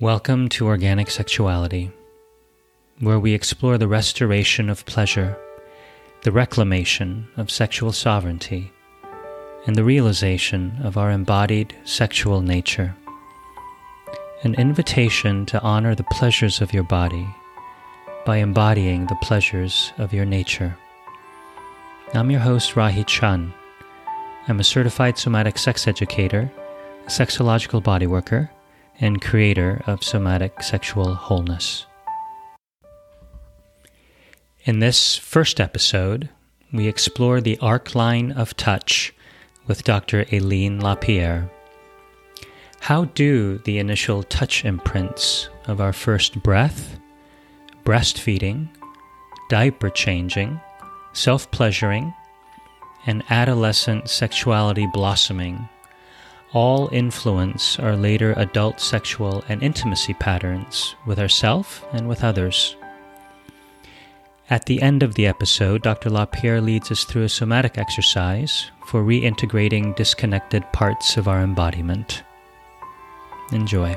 Welcome to Organic Sexuality, where we explore the restoration of pleasure, the reclamation of sexual sovereignty, and the realization of our embodied sexual nature. An invitation to honor the pleasures of your body by embodying the pleasures of your nature. I'm your host, Rahi Chan. I'm a certified somatic sex educator, a sexological bodyworker, and creator of somatic sexual wholeness. In this first episode, we explore the arc line of touch with Dr. Aline LaPierre. How do the initial touch imprints of our first breath, breastfeeding, diaper changing, self pleasuring, and adolescent sexuality blossoming all influence our later adult sexual and intimacy patterns with ourselves and with others. At the end of the episode, Dr. LaPierre leads us through a somatic exercise for reintegrating disconnected parts of our embodiment. Enjoy.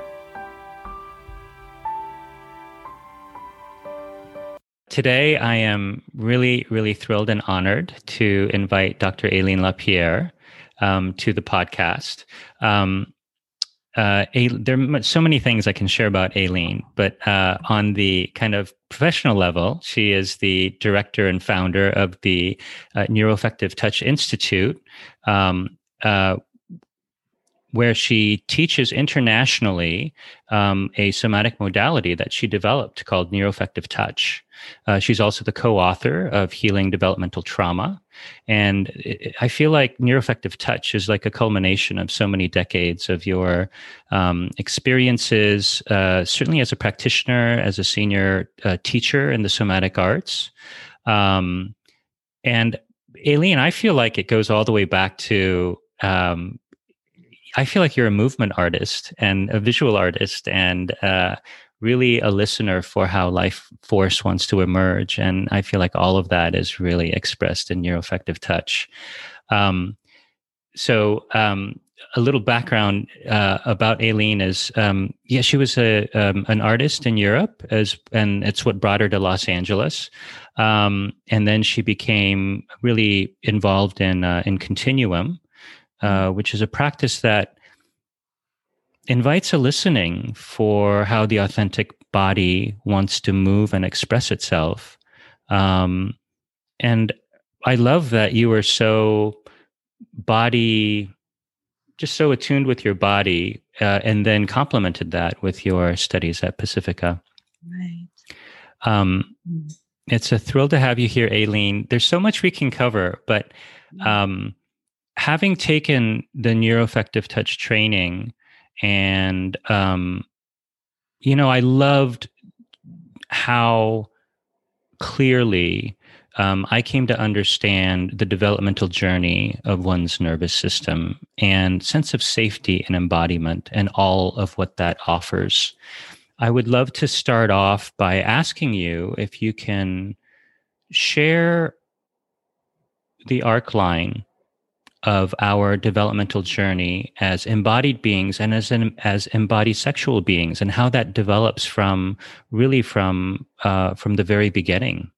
Today, I am really, really thrilled and honored to invite Dr. Aline LaPierre um, to the podcast. Um, uh, there are so many things I can share about Aline, but uh, on the kind of professional level, she is the director and founder of the uh, Neuroaffective Touch Institute, um, uh, where she teaches internationally um, a somatic modality that she developed called neuroaffective touch. Uh, she's also the co-author of Healing Developmental Trauma, and I feel like neuroaffective touch is like a culmination of so many decades of your um, experiences, uh, certainly as a practitioner, as a senior uh, teacher in the somatic arts, um, and Aline, I feel like it goes all the way back to um, I feel like you're a movement artist and a visual artist and uh, really a listener for how life force wants to emerge. And I feel like all of that is really expressed in neuroaffective touch. Um, so, um, a little background uh, about Aline is, um, yeah, she was a um, an artist in Europe, as and it's what brought her to Los Angeles. Um, and then she became really involved in uh, in Continuum, uh, which is a practice that invites a listening for how the authentic body wants to move and express itself. Um, and I love that you are so body, just so attuned with your body, uh, and then complemented that with your studies at Pacifica. Right. Um, mm. It's a thrill to have you here, Aline. There's so much we can cover, but um, having taken the neuroaffective touch training and um, you know i loved how clearly um, i came to understand the developmental journey of one's nervous system and sense of safety and embodiment and all of what that offers. I would love to start off by asking you if you can share the arc line of our developmental journey as embodied beings and as an, as embodied sexual beings and how that develops from really from uh, from the very beginning.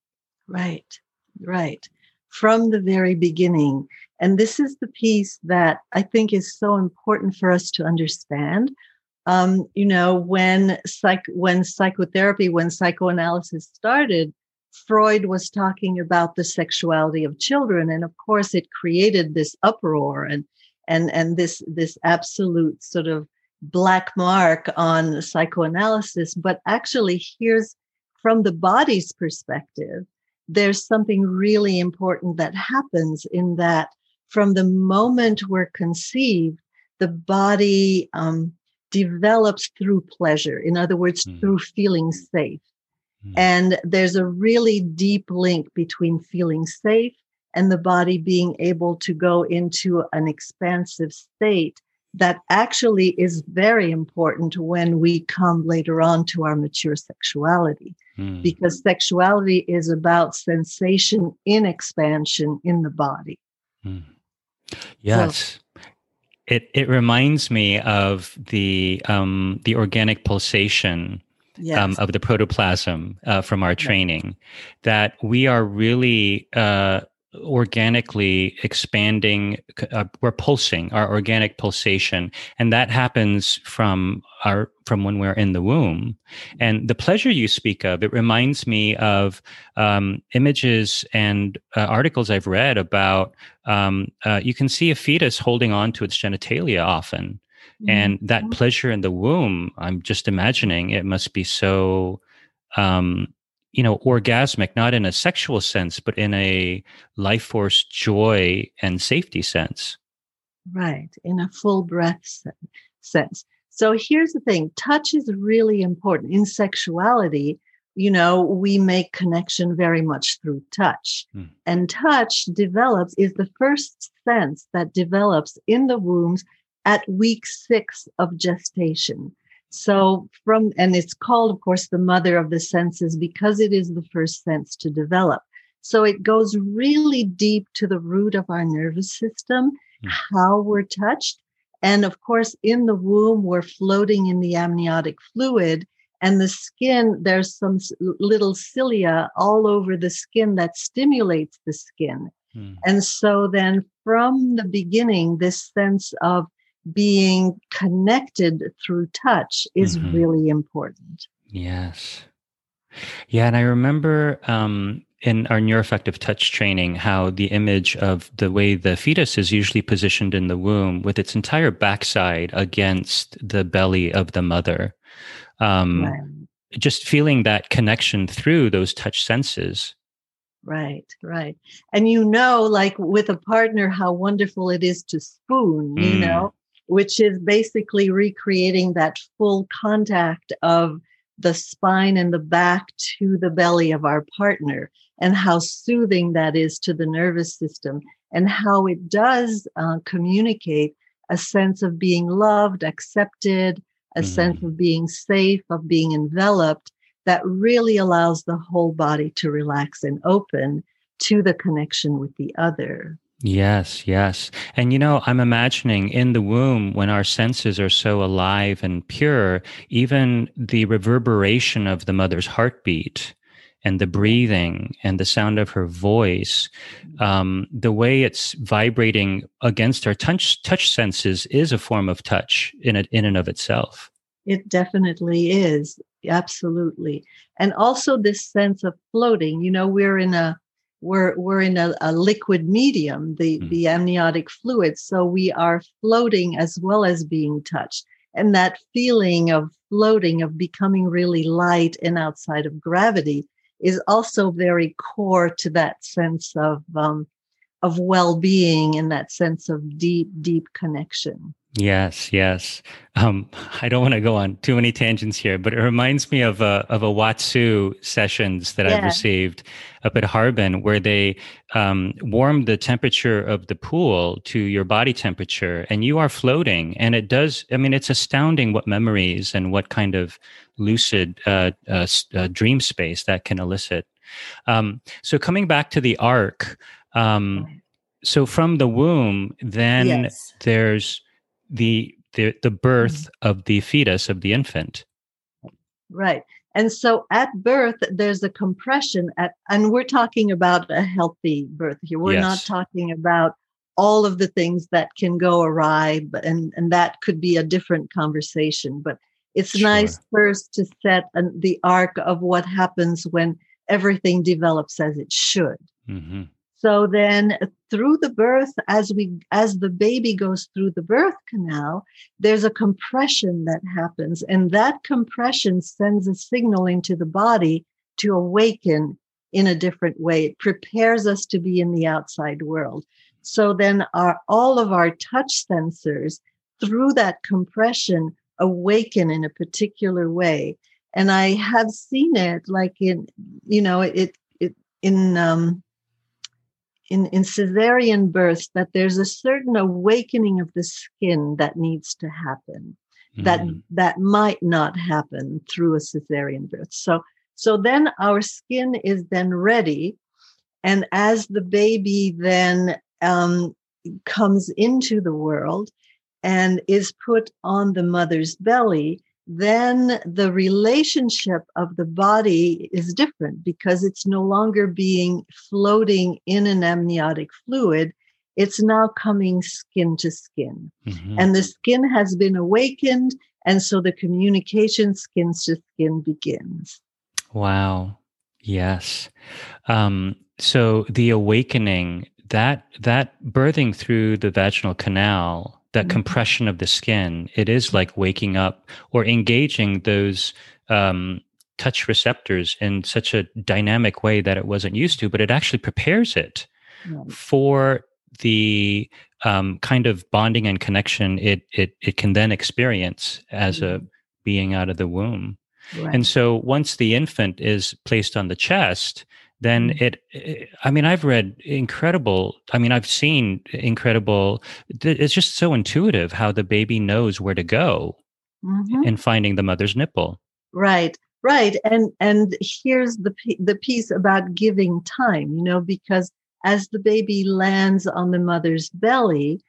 Right right. From the very beginning. And this is the piece that i think is so important for us to understand. Um, you know when psych when psychotherapy when psychoanalysis started Freud was talking about the sexuality of children, and of course, it created this uproar and and and this this absolute sort of black mark on psychoanalysis. But actually, here's from the body's perspective, there's something really important that happens in that from the moment we're conceived, the body um, develops through pleasure. In other words, mm. through feeling safe. Mm. And there's a really deep link between feeling safe and the body being able to go into an expansive state that actually is very important when we come later on to our mature sexuality mm. because sexuality is about sensation in expansion in the body mm. yes so, it it reminds me of the um, the organic pulsation yes. um, of the protoplasm uh, from our training. That we are really uh, organically expanding uh, we're pulsing our organic pulsation and that happens from our from when we're in the womb and the pleasure you speak of it reminds me of um, images and uh, articles i've read about um, uh, you can see a fetus holding on to its genitalia often. And that pleasure in the womb i'm just imagining it must be so um, you know orgasmic not in a sexual sense but in a life force joy and safety sense. Right in a full breath sense. So here's the thing touch is really important. In sexuality you know we make connection very much through touch. Hmm. and touch develops is the first sense that develops in the wombs at week 6 of gestation so, from, and it's called, of course, the mother of the senses because it is the first sense to develop. So, it goes really deep to the root of our nervous system, mm. how we're touched. And of course, in the womb, we're floating in the amniotic fluid. And the skin, there's some little cilia all over the skin that stimulates the skin. Mm. And so then from the beginning, this sense of being connected through touch is mm-hmm. really important. Yes. Yeah. And I remember um, in our neuroaffective touch training how the image of the way the fetus is usually positioned in the womb with its entire backside against the belly of the mother. Um, right. Just feeling that connection through those touch senses. Right, right. And you know, like with a partner, how wonderful it is to spoon, mm. you know, which is basically recreating that full contact of the spine and the back to the belly of our partner and how soothing that is to the nervous system and how it does uh, communicate a sense of being loved, accepted, a mm-hmm. sense of being safe, of being enveloped that really allows the whole body to relax and open to the connection with the other. Yes, yes. And you know, I'm imagining in the womb when our senses are so alive and pure, even the reverberation of the mother's heartbeat and the breathing and the sound of her voice, um, the way it's vibrating against our touch touch senses is a form of touch in it in and of itself. It definitely is. Absolutely. And also this sense of floating. You know, we're in a we're we're in a, a liquid medium, the mm. the amniotic fluid, so we are floating as well as being touched. And that feeling of floating, of becoming really light and outside of gravity, is also very core to that sense of um, of well-being and that sense of deep, deep connection. Yes, yes. Um, I don't want to go on too many tangents here, but it reminds me of a of a Watsu sessions that yeah. I've received up at Harbin, where they um, warm the temperature of the pool to your body temperature, and you are floating. And it does. I mean, it's astounding what memories and what kind of lucid uh, uh, uh, dream space that can elicit. Um, so coming back to the arc. Um, so from the womb, then yes. there's the the, the birth mm-hmm. of the fetus of the infant right and so at birth there's a compression at and we're talking about a healthy birth here we're yes. not talking about all of the things that can go awry but, and and that could be a different conversation but it's sure. nice first to set an, the arc of what happens when everything develops as it should mm-hmm. So then through the birth, as we, as the baby goes through the birth canal, there's a compression that happens and that compression sends a signal into the body to awaken in a different way. It prepares us to be in the outside world. So then our, all of our touch sensors through that compression awaken in a particular way. And I have seen it like in, you know, it, it, in, um, in, in cesarean births that there's a certain awakening of the skin that needs to happen mm. that that might not happen through a cesarean birth so so then our skin is then ready and as the baby then um, comes into the world and is put on the mother's belly, then the relationship of the body is different because it's no longer being floating in an amniotic fluid. It's now coming skin to skin. Mm-hmm. And the skin has been awakened. And so the communication skin to skin begins. Wow. Yes. Um, so the awakening, that that birthing through the vaginal canal that mm-hmm. compression of the skin it is like waking up or engaging those um, touch receptors in such a dynamic way that it wasn't used to but it actually prepares it right. for the um, kind of bonding and connection it it it can then experience as mm-hmm. a being out of the womb right. and so once the infant is placed on the chest then mm-hmm. it, it, i mean i've read incredible i mean i've seen incredible it's just so intuitive how the baby knows where to go mm-hmm. in finding the mother's nipple right right and and here's the the piece about giving time you know because as the baby lands on the mother's belly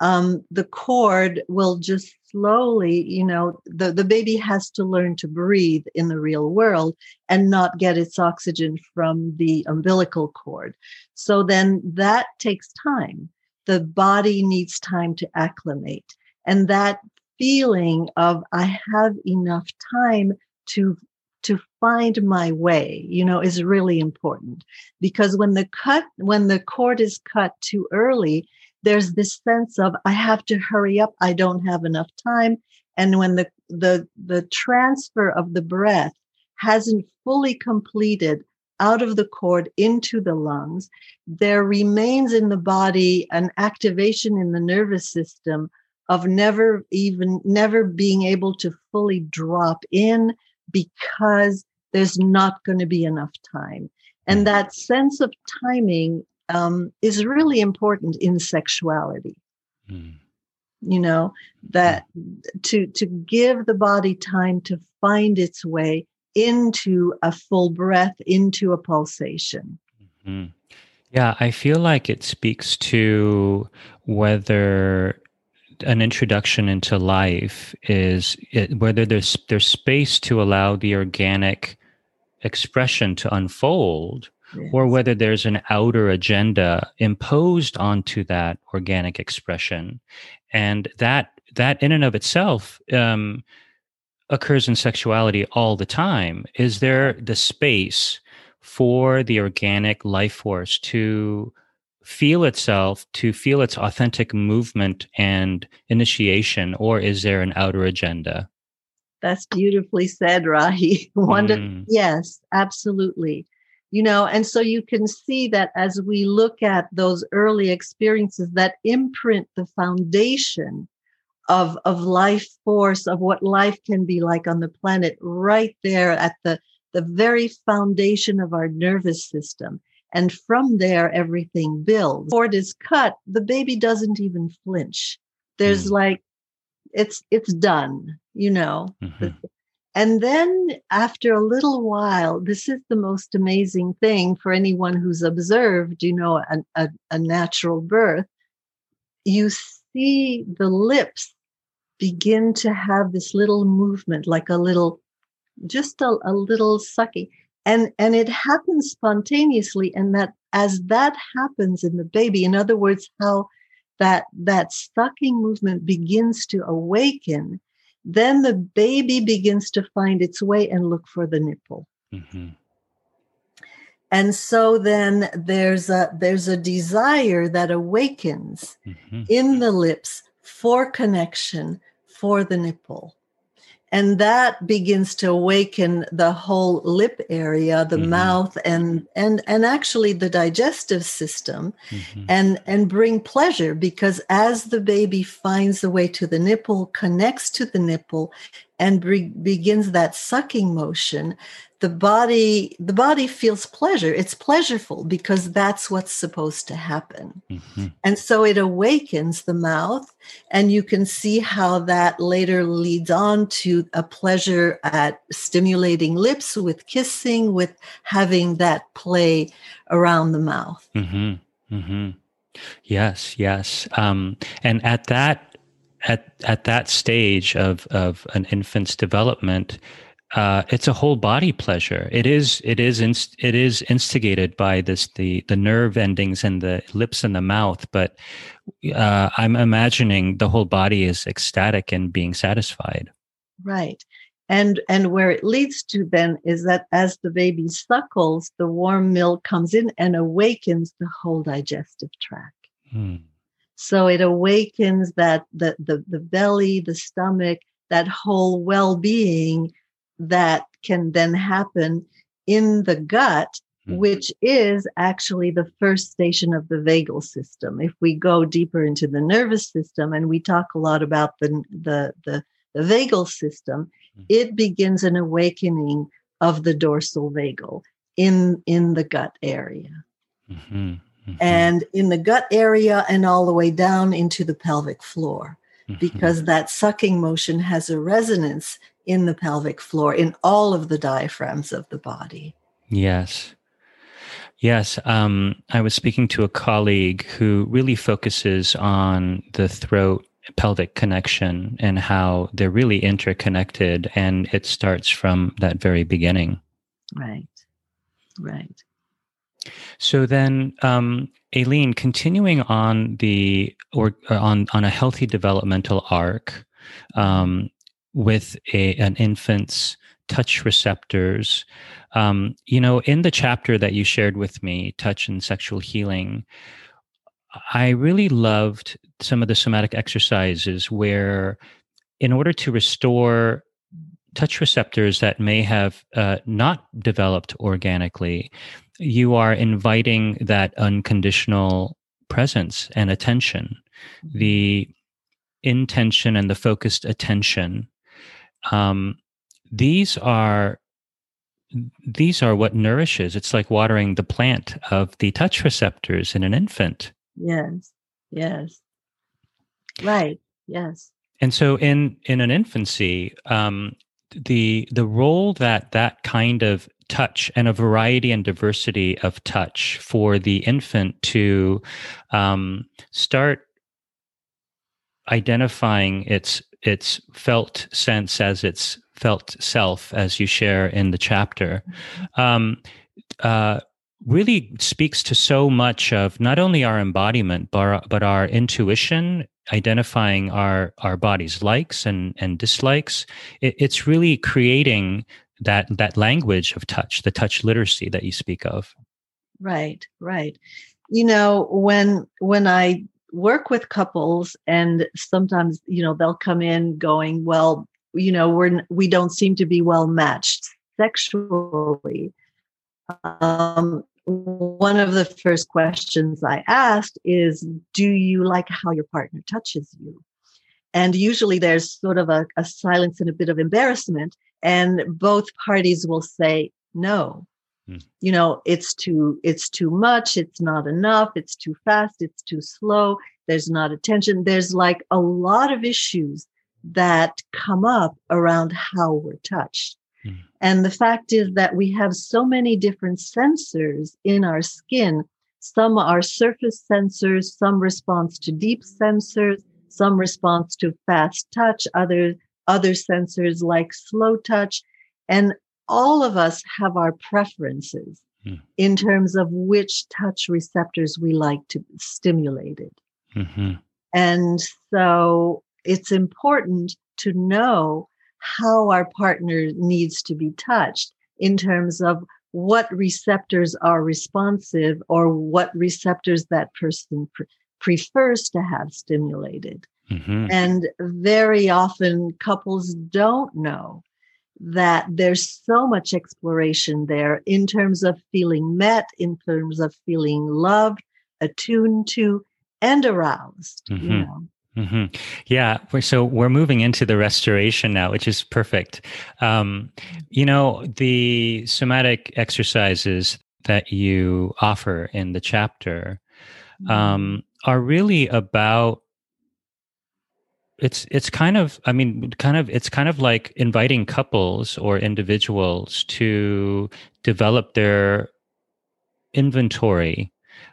um, the cord will just slowly, you know, the, the baby has to learn to breathe in the real world and not get its oxygen from the umbilical cord. So then that takes time. The body needs time to acclimate. And that feeling of I have enough time to to find my way you know is really important because when the cut when the cord is cut too early there's this sense of I have to hurry up. I don't have enough time. And when the, the, the transfer of the breath hasn't fully completed out of the cord into the lungs, there remains in the body an activation in the nervous system of never even, never being able to fully drop in because there's not going to be enough time. And mm. that sense of timing um, is really important in sexuality. Mm. You know that to to give the body time to find its way into a full breath, into a pulsation. Mm-hmm. Yeah, I feel like it speaks to whether an introduction into life is it, whether there's there's space to allow the organic expression to unfold yes. or whether there's an outer agenda imposed onto that organic expression and that that in and of itself um, occurs in sexuality all the time is there the space for the organic life force to feel itself to feel its authentic movement and initiation or is there an outer agenda that's beautifully said rahi Wonderful. mm. yes absolutely you know and so you can see that as we look at those early experiences that imprint the foundation of of life force of what life can be like on the planet right there at the the very foundation of our nervous system and from there everything builds cord is cut the baby doesn't even flinch there's mm. like it's it's done you know mm-hmm. And then after a little while, this is the most amazing thing for anyone who's observed, you know, a, a, a natural birth. You see the lips begin to have this little movement, like a little, just a, a little sucking. And, and it happens spontaneously. And that as that happens in the baby, in other words, how that, that sucking movement begins to awaken, then the baby begins to find its way and look for the nipple. Mm-hmm. And so then there's a there's a desire that awakens mm-hmm. in the lips for connection for the nipple and that begins to awaken the whole lip area the mm-hmm. mouth and and and actually the digestive system mm-hmm. and and bring pleasure because as the baby finds the way to the nipple connects to the nipple and be- begins that sucking motion the body the body feels pleasure it's pleasureful because that's what's supposed to happen mm-hmm. and so it awakens the mouth and you can see how that later leads on to a pleasure at stimulating lips with kissing with having that play around the mouth mm-hmm. Mm-hmm. yes yes um, and at that at at that stage of of an infant's development, uh, it's a whole body pleasure. It is it is inst- it is instigated by this the the nerve endings and the lips and the mouth. But uh, I'm imagining the whole body is ecstatic and being satisfied. Right. And and where it leads to then is that as the baby suckles, the warm milk comes in and awakens the whole digestive tract. Hmm. So it awakens that the, the the belly, the stomach, that whole well-being that can then happen in the gut, mm. which is actually the first station of the vagal system. If we go deeper into the nervous system and we talk a lot about the, the, the, the vagal system, mm. it begins an awakening of the dorsal vagal in, in the gut area. Mm-hmm. Mm-hmm. And in the gut area and all the way down into the pelvic floor, mm-hmm. because that sucking motion has a resonance in the pelvic floor, in all of the diaphragms of the body. Yes. Yes. Um, I was speaking to a colleague who really focuses on the throat pelvic connection and how they're really interconnected. And it starts from that very beginning. Right. Right. So then, um, Aline, continuing on the or on on a healthy developmental arc, um, with a, an infant's touch receptors. Um, you know, in the chapter that you shared with me, Touch and Sexual Healing, I really loved some of the somatic exercises where, in order to restore touch receptors that may have uh, not developed organically, you are inviting that unconditional presence and attention, mm-hmm. the intention and the focused attention um, these are these are what nourishes. It's like watering the plant of the touch receptors in an infant. Yes. Yes. Right. Yes. And so in in an infancy um, the the role that that kind of touch and a variety and diversity of touch for the infant to um, start identifying its its felt sense as its felt self, as you share in the chapter, mm-hmm. um, uh, really speaks to so much of not only our embodiment, but, but our intuition, identifying our, our body's likes and, and dislikes. It, it's really creating that, that language of touch, the touch literacy that you speak of. Right, right. You know, when when I work with couples and sometimes you know they'll come in going well you know we're we don't seem to be well matched sexually um, one of the first questions i asked is do you like how your partner touches you and usually there's sort of a, a silence and a bit of embarrassment and both parties will say no Hmm. you know it's too it's too much it's not enough it's too fast it's too slow there's not attention there's like a lot of issues that come up around how we're touched mm. and the fact is that we have so many different sensors in our skin some are surface sensors some response to deep sensors some response to fast touch other other sensors like slow touch and all of us have our preferences mm. in terms of which touch receptors we like to be stimulated. Mm-hmm. And so it's important to know how our partner needs to be touched in terms of what receptors are responsive or what receptors that person pre- prefers to have stimulated. Mm-hmm. And very often couples don't know that there's so much exploration there in terms of feeling met, in terms of feeling loved, attuned to, and aroused. Mm-hmm. You know. Mm-hmm. Yeah. So we're moving into the restoration now, which is perfect. Um, you know, the somatic exercises that you offer in the chapter um, mm-hmm. are really about it's it's kind of i mean kind of it's kind of like inviting couples or individuals to develop their inventory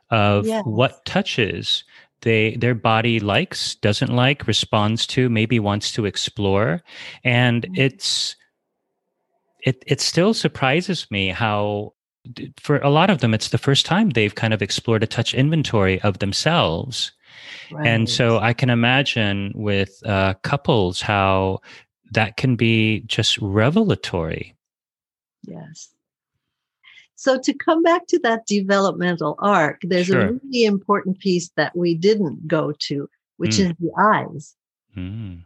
of yes. what touches they their body likes, doesn't like, responds to, maybe wants to explore, and mm-hmm. it's it it still surprises me how for a lot of them it's the first time they've kind of explored a touch inventory of themselves right. and so i can imagine with uh, couples how that can be just revelatory yes so to come back to that developmental arc, there's sure. a really important piece that we didn't go to, which mm. is the eyes, mm.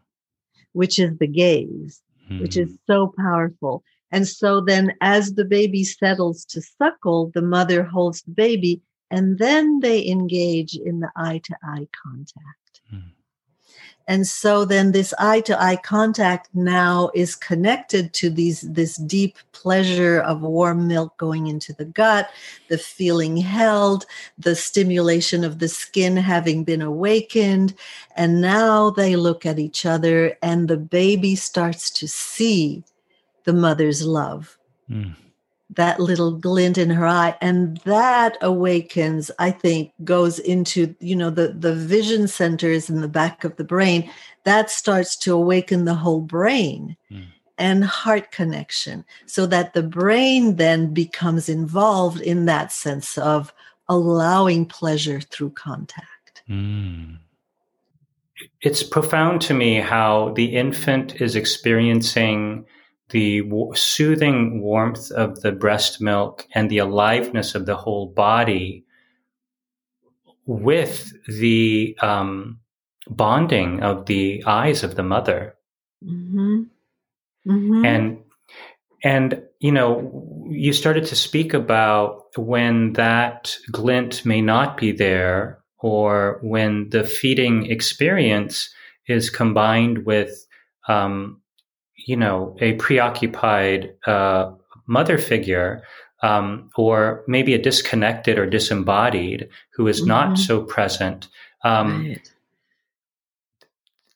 which is the gaze, mm. which is mm. so powerful. And so then as the baby settles to suckle, the mother holds the baby and then they engage in the eye to eye contact. Mm. And so then this eye to eye contact now is connected to these this deep pleasure of warm milk going into the gut, the feeling held, the stimulation of the skin having been awakened, and now they look at each other and the baby starts to see the mother's love. Mm that little glint in her eye and that awakens i think goes into you know the the vision centers in the back of the brain that starts to awaken the whole brain mm. and heart connection so that the brain then becomes involved in that sense of allowing pleasure through contact mm. it's profound to me how the infant is experiencing the w- soothing warmth of the breast milk and the aliveness of the whole body with the um, bonding of the eyes of the mother. Mm-hmm. Mm-hmm. And and you know, you started to speak about when that glint may not be there, or when the feeding experience is combined with um, you know, a preoccupied uh, mother figure, um, or maybe a disconnected or disembodied who is mm-hmm. not so present. Um, right.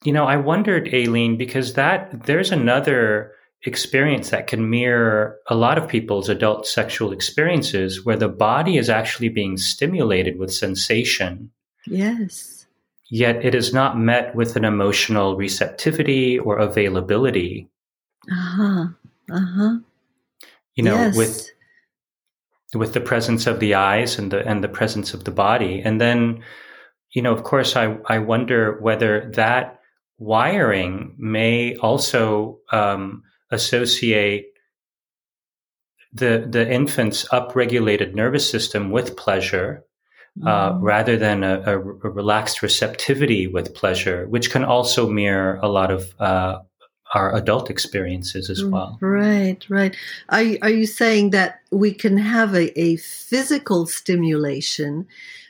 You know, I wondered, Aline, because that there's another experience that can mirror a lot of people's adult sexual experiences where the body is actually being stimulated with sensation. Yes. Yet it is not met with an emotional receptivity or availability. Uh-huh. Uh-huh. You know, yes. with with the presence of the eyes and the and the presence of the body. And then, you know, of course I I wonder whether that wiring may also um, associate the the infant's upregulated nervous system with pleasure uh, mm. rather than a, a, a, relaxed receptivity with pleasure, which can also mirror a lot of uh, our adult experiences as mm, well. Right, right. Are, are you saying that we can have a, a physical stimulation,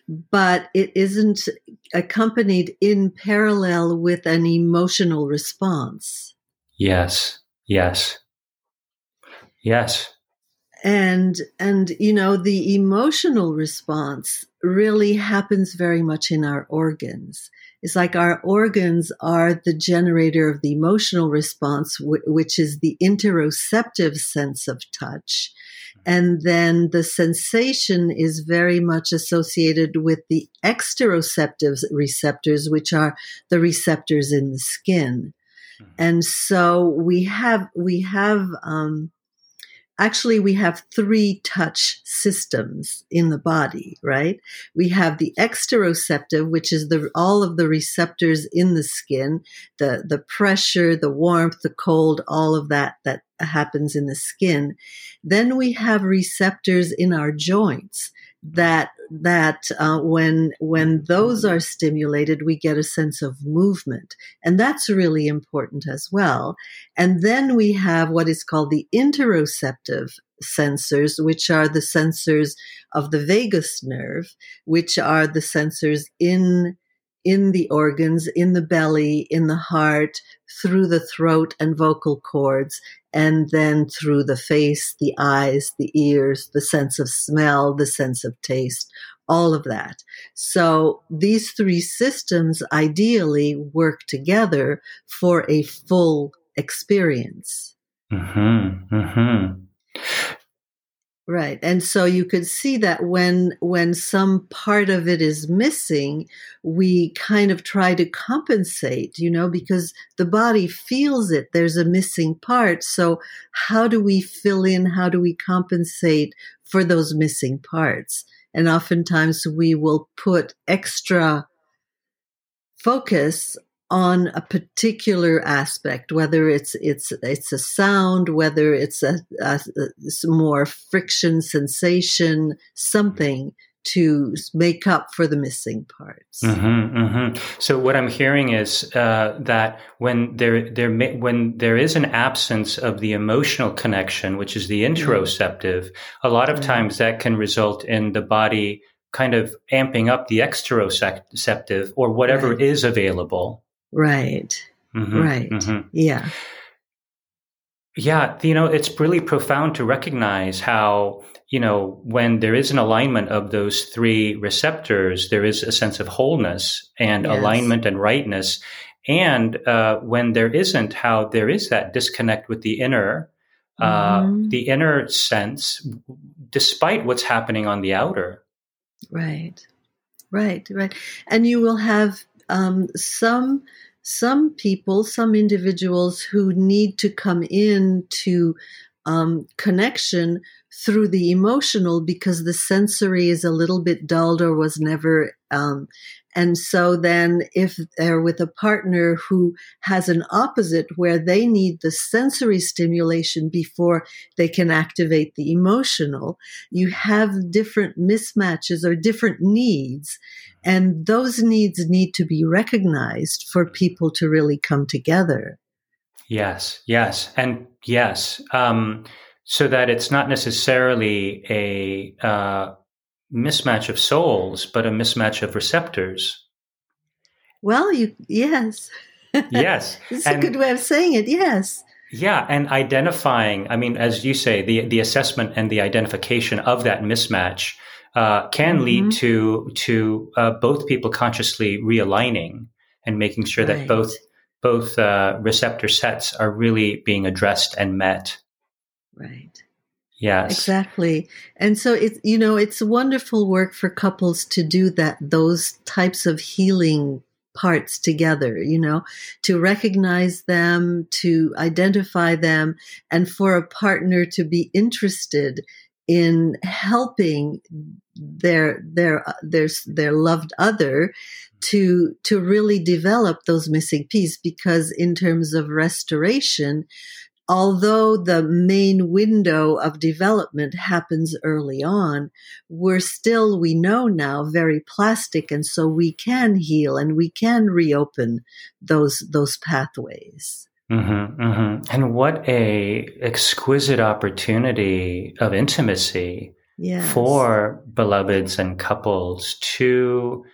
but it isn't accompanied in parallel with an emotional response? Yes, yes, yes. And and you know the emotional response really happens very much in our organs it's like our organs are the generator of the emotional response, which is the interoceptive sense of touch. And then the sensation is very much associated with the exteroceptive receptors, which are the receptors in the skin. Mm-hmm. And so we have, we have, um, actually we have three touch systems in the body right? We have the exteroceptive which is the all of the receptors in the skin the the pressure the warmth the cold all of that that happens in the skin. Then we have receptors in our joints that that uh, when when those are stimulated we get a sense of movement. And that's really important as well. And then we have what is called the interoceptive sensors which are the sensors of the vagus nerve which are the sensors in in the organs, in the belly, in the heart, through the throat and vocal cords, and then through the face, the eyes, the ears, the sense of smell, the sense of taste, all of that. So these three systems ideally work together for a full experience. Mm-hmm, mm-hmm. Right. And so you could see that when when some part of it is missing, we kind of try to compensate, you know, because the body feels it. There's a missing part. So how do we fill in? How do we compensate for those missing parts? And oftentimes we will put extra focus on a particular aspect, whether it's it's it's a sound, whether it's a, a, a more friction sensation, something to make up for the missing parts. Mm-hmm, mm-hmm. So what I'm hearing is uh, that when there there may, when there is an absence of the emotional connection, which is the interoceptive, a lot of times that can result in the body kind of amping up the exteroceptive or whatever right. is available Right. Mm-hmm, right. Mm-hmm. Yeah. Yeah. You know, it's really profound to recognize how, you know, when there is an alignment of those three receptors, there is a sense of wholeness and yes. alignment and rightness. And uh, when there isn't, how there is that disconnect with the inner, uh, mm-hmm. the inner sense, despite what's happening on the outer. Right. Right. Right. And you will have um, some some people, some individuals who need to come in to um, connection through the emotional because the sensory is a little bit dulled or was never um, and so then if they're with a partner who has an opposite where they need the sensory stimulation before they can activate the emotional, you have different mismatches or different needs. And those needs need to be recognized for people to really come together. Yes, yes, and yes. Um, so that it's not necessarily a uh, mismatch of souls, but a mismatch of receptors. Well, you yes. Yes. it's a good way of saying it. Yes. Yeah, and identifying, I mean, as you say, the the assessment and the identification of that mismatch uh, can mm-hmm. lead to to uh, both people consciously realigning and making sure right. that both both uh, receptor sets are really being addressed and met. Right. Yes. Exactly. And so it's you know, it's wonderful work for couples to do that those types of healing parts together, you know, to recognize them, to identify them, and for a partner to be interested in helping their their uh, their their loved other to to really develop those missing pieces because in terms of restoration although the main window of development happens early on, we're still, we know now, very plastic. And so we can heal and we can reopen those, those pathways. Mm-hmm, mm-hmm. And what a exquisite opportunity of intimacy yes. for beloveds and couples to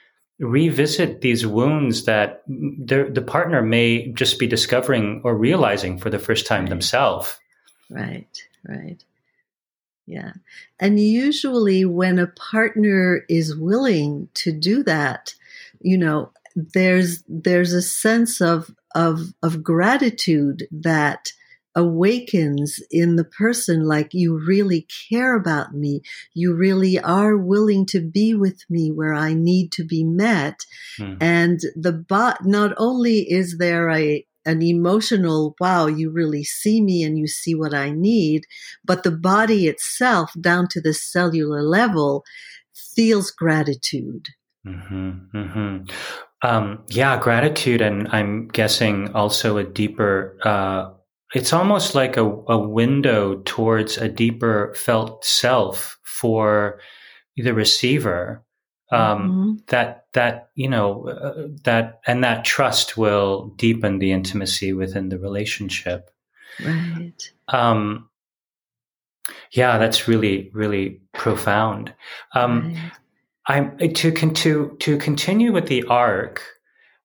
revisit these wounds that the partner may just be discovering or realizing for the first time right. themselves. Right, right. Yeah. And usually, when a partner is willing to do that, you know, there's there's a sense of of of gratitude that awakens in the person like you really care about me. You really are willing to be with me where I need to be met. Mm. And the bot, not only is there a, an emotional, wow, you really see me and you see what I need, but the body itself, down to the cellular level, feels gratitude. Mm-hmm, mm-hmm. Um, yeah, gratitude, and I'm guessing also a deeper uh, it's almost like a, a window towards a deeper felt self for the receiver. Um, mm-hmm. that that you know uh, that and that trust will deepen the intimacy within the relationship. Right. Um, yeah that's really really profound. Um, right. i'm to, con- to to continue with the arc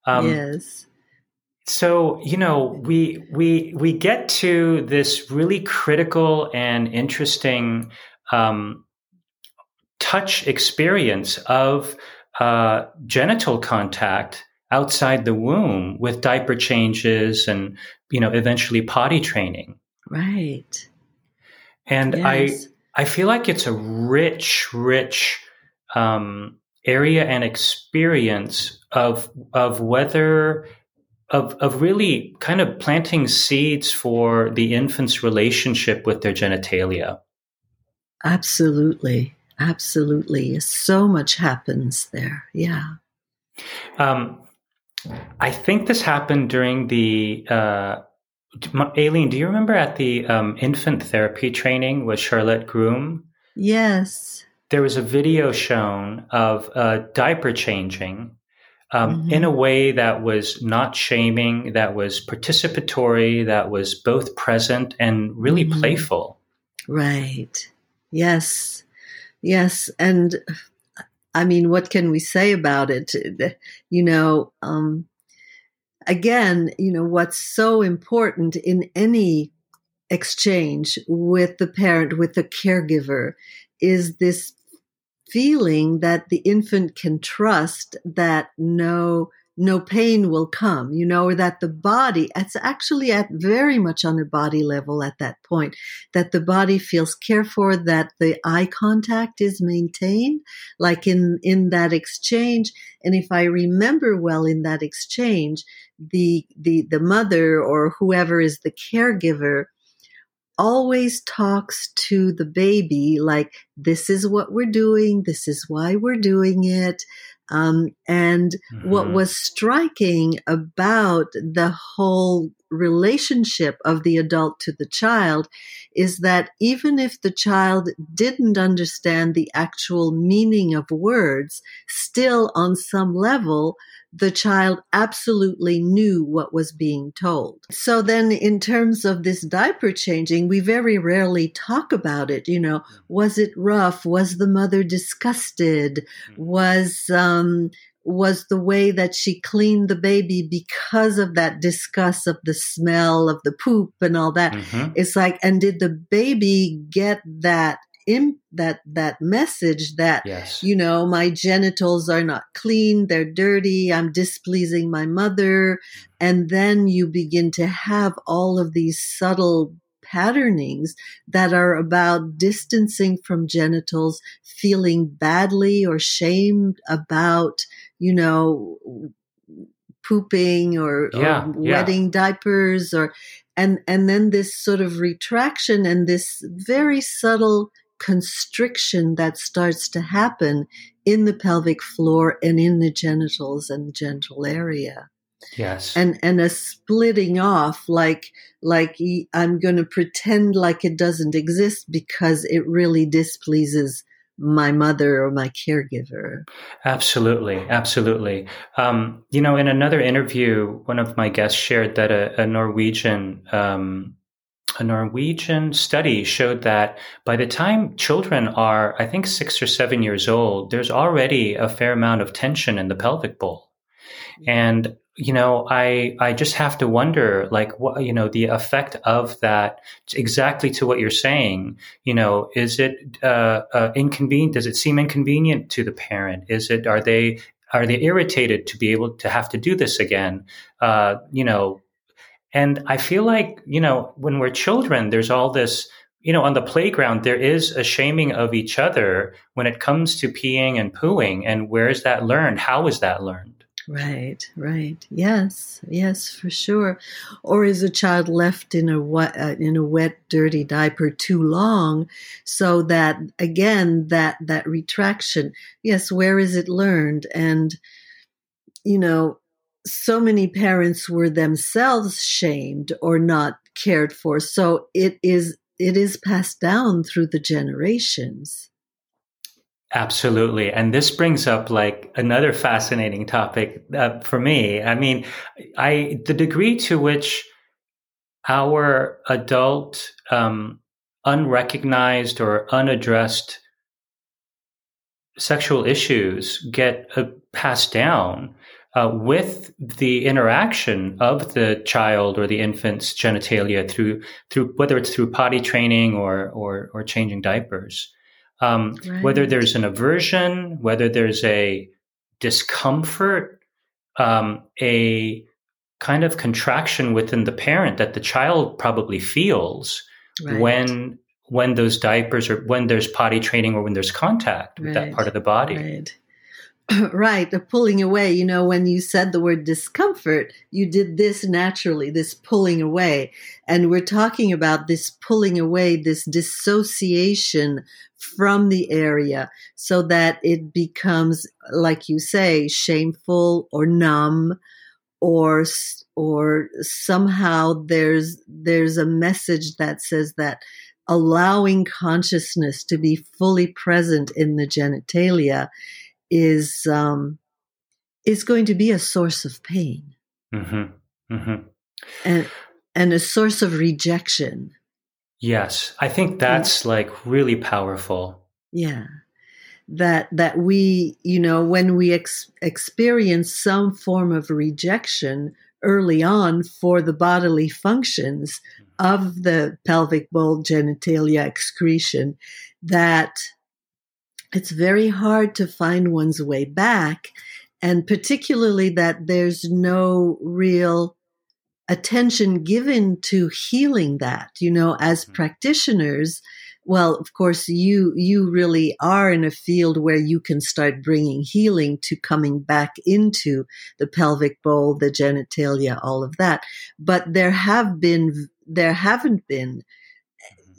um, yes so, you know, we we we get to this really critical and interesting um, touch experience of uh, genital contact outside the womb with diaper changes and you know eventually potty training. Right. And yes. I feel like it's a rich, rich um, area and experience of of whether of of really kind of planting seeds for the infant's relationship with their genitalia. Absolutely, absolutely. So much happens there. Yeah. Um, I think this happened during the. Uh, Aline, do you remember at the um, infant therapy training with Charlotte Groom? Yes. There was a video shown of uh, diaper changing um, mm-hmm. in a way that was not shaming, that was participatory, that was both present and really mm-hmm. playful. Right. Yes. Yes. And I mean, what can we say about it? You know, um, again, you know, what's so important in any exchange with the parent, with the caregiver, is this feeling that the infant can trust that no no pain will come, you know, or that the body, it's actually at very much on a body level at that point, that the body feels cared for, that the eye contact is maintained, like in, in that exchange. And if I remember well in that exchange, the, the, the mother or whoever is the caregiver always talks to the baby like, this is what we're doing. This is why we're doing it. Um, and mm-hmm. what was striking about the whole relationship of the adult to the child is that even if the child didn't understand the actual meaning of words, still on some level, the child absolutely knew what was being told. So then in terms of this diaper changing, we very rarely talk about it. You know, was it rough? Was the mother disgusted? Mm-hmm. Was, um, was the way that she cleaned the baby because of that disgust of the smell of the poop and all that. Mm-hmm. It's like, and did the baby get that in that that message that yes. you know my genitals are not clean they're dirty i'm displeasing my mother and then you begin to have all of these subtle patternings that are about distancing from genitals feeling badly or shamed about you know pooping or, yeah, or wetting yeah. diapers or and and then this sort of retraction and this very subtle constriction that starts to happen in the pelvic floor and in the genitals and the genital area. Yes. And and a splitting off like like I'm going to pretend like it doesn't exist because it really displeases my mother or my caregiver. Absolutely, absolutely. Um, you know, in another interview, one of my guests shared that a, a Norwegian um, a Norwegian study showed that by the time children are, I think, six or seven years old, there's already a fair amount of tension in the pelvic bowl. And, you know, I, I just have to wonder, like, what, you know, the effect of that exactly to what you're saying. You know, is it, uh, uh, inconvenient? Does it seem inconvenient to the parent? Is it, are they, are they irritated to be able to have to do this again? Uh, you know, and I feel like, you know, when we're children, there's all this, you know, on the playground, there is a shaming of each other when it comes to peeing and pooing. And where is that learned? How is that learned? Right, right. Yes, yes, for sure. Or is a child left in a wet, uh, in a wet, dirty diaper too long, so that again that that retraction? Yes, where is it learned? And you know, so many parents were themselves shamed or not cared for. So it is it is passed down through the generations. Absolutely. And this brings up like another fascinating topic uh, for me. I mean, I the degree to which our adult um, unrecognized or unaddressed sexual issues get uh, passed down uh, with the interaction of the child or the infant's genitalia through through whether it's through potty training or or, or changing diapers, um, right. whether there's an aversion, whether there's a discomfort, um, a kind of contraction within the parent that the child probably feels right. when when those diapers or when there's potty training or when there's contact with Right. that part of the body. Right. right. The pulling away. You know, when you said the word discomfort, you did this naturally, this pulling away. And we're talking about this pulling away, this dissociation from the area so that it becomes, like you say, shameful or numb or or somehow there's there's a message that says that allowing consciousness to be fully present in the genitalia is um, is going to be a source of pain. Hmm hmm and and a source of rejection. Yes, I think that's like really powerful. Yeah, that that we you know when we ex- experience some form of rejection early on for the bodily functions of the pelvic bowl genitalia excretion, that it's very hard to find one's way back, and particularly that there's no real attention given to healing that you know as Mhm. practitioners well of course you you really are in a field where you can start bringing healing to coming back into the pelvic bowl the genitalia all of that but there have been there haven't been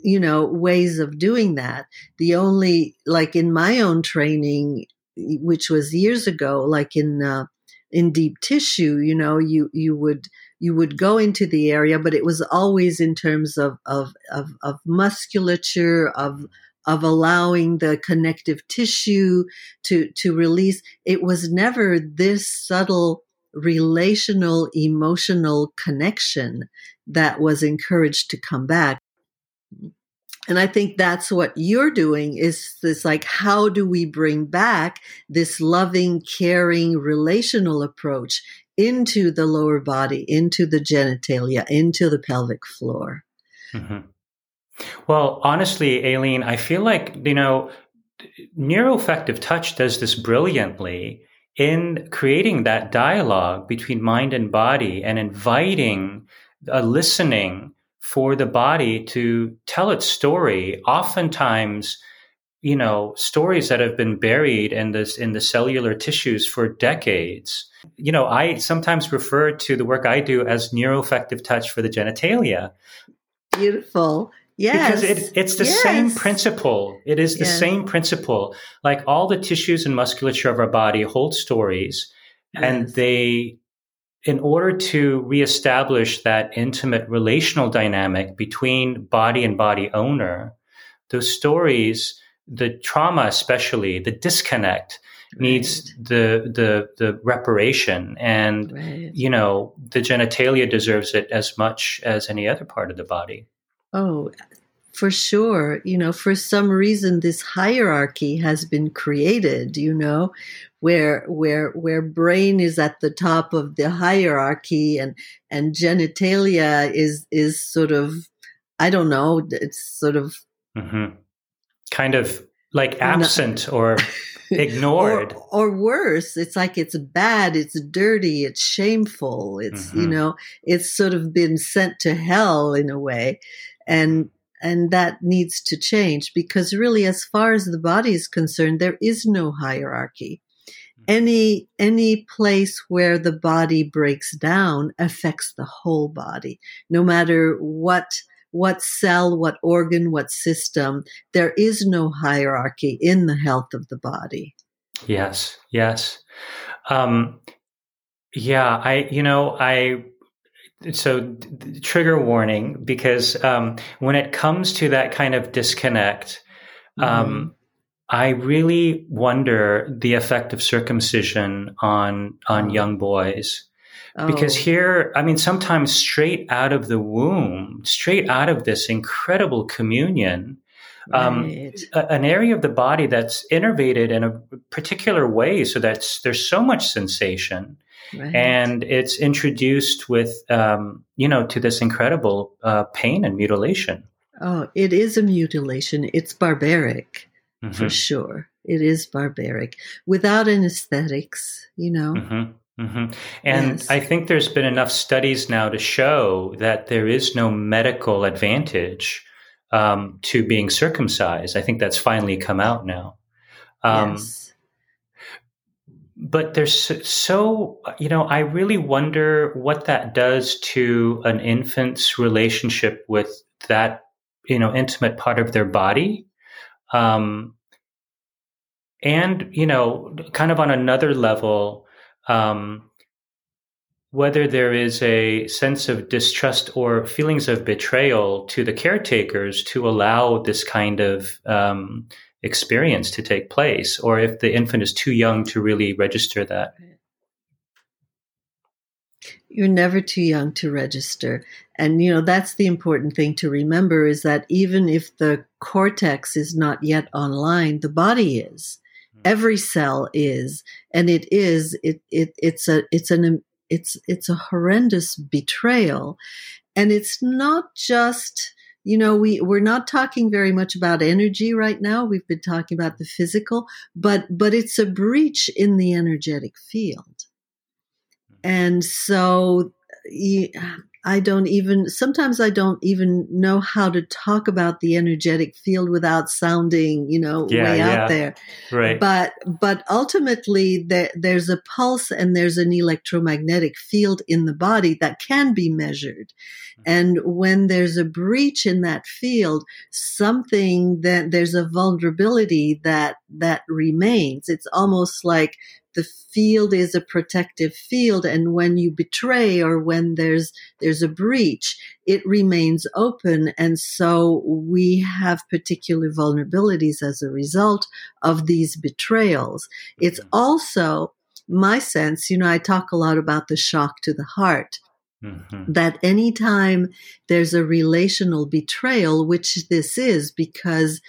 you know ways of doing that. The only like in my own training which was years ago like in uh, in deep tissue you know you you would you would go into the area but it was always in terms of of of, of musculature of of allowing the connective tissue to to release. It was never this subtle relational emotional connection that was encouraged to come back and I think that's what you're doing is this like, how do we bring back this loving, caring, relational approach into the lower body, into the genitalia, into the pelvic floor? hmm Well, honestly, Aline, I feel like, you know, neuroaffective touch does this brilliantly in creating that dialogue between mind and body and inviting a listening for the body to tell its story. Oftentimes, you know, stories that have been buried in this in the cellular tissues for decades. You know, I sometimes refer to the work I do as neuroaffective touch for the genitalia Beautiful. Yes. because it, it's the Yes. same principle. It is the Yeah. same principle. Like all the tissues and musculature of our body hold stories, and they, in order to reestablish that intimate relational dynamic between body and body owner, those stories, the trauma especially, the disconnect needs the the the reparation and Right. you know the genitalia deserves it as much as any other part of the body Oh, for sure. You know, for some reason, this hierarchy has been created. You know, where where where brain is at the top of the hierarchy, and and genitalia is is sort of, I don't know, it's sort of hmm Kind of like No. absent or ignored. or, or worse it's like it's bad it's dirty it's shameful it's you Mhm. know it's sort of been sent to hell in a way and and that needs to change because really as far as the body is concerned there is no hierarchy any any place where the body breaks down affects the whole body. No matter what what cell what organ what system there is no hierarchy in the health of the body. Yes, yes. Um, yeah, I, you know, I, so trigger warning because um, when it comes to that kind of disconnect, um, I really wonder the effect of circumcision on on Oh. young boys. Oh, because here i mean sometimes straight out of the womb straight out of this incredible communion um, right. a- an area of the body that's innervated in a particular way so that there's so much sensation right. and it's introduced with um, you know to this incredible uh, pain and mutilation oh, it is a mutilation. It's barbaric Mhm, for sure. It is barbaric without anesthetics. You know. mhm, mhm. and Yes. i think there's been enough studies now to show that there is no medical advantage um, to being circumcised. I think that's finally come out now. Um, yes. But there's so, you know, I really wonder what that does to an infant's relationship with that, you know, intimate part of their body. Um, and, you know, kind of on another level, um, whether there is a sense of distrust or feelings of betrayal to the caretakers to allow this kind of um, experience to take place, or if the infant is too young to really register that. You're never too young to register. And, you know, that's the important thing to remember is that even if the cortex is not yet online, the body is. Every cell is. And it is, it, it, it's a, it's an, it's, it's a horrendous betrayal. And it's not just, you know we we're not talking very much about energy right now we've been talking about the physical but but it's a breach in the energetic field mm-hmm. and so I don't even, sometimes I don't even know how to talk about the energetic field without sounding, you know, yeah, way yeah. out there. Right. But, but ultimately there, there's a pulse and there's an electromagnetic field in the body that can be measured. Mm-hmm. And when there's a breach in that field, something that there's a vulnerability that, that remains. It's almost like the field is a protective field and when you betray or when there's there's a breach it remains open and so we have particular vulnerabilities as a result of these betrayals it's mm-hmm. also my sense you know i talk a lot about the shock to the heart Mm-hmm. That anytime there's a relational betrayal, which this is because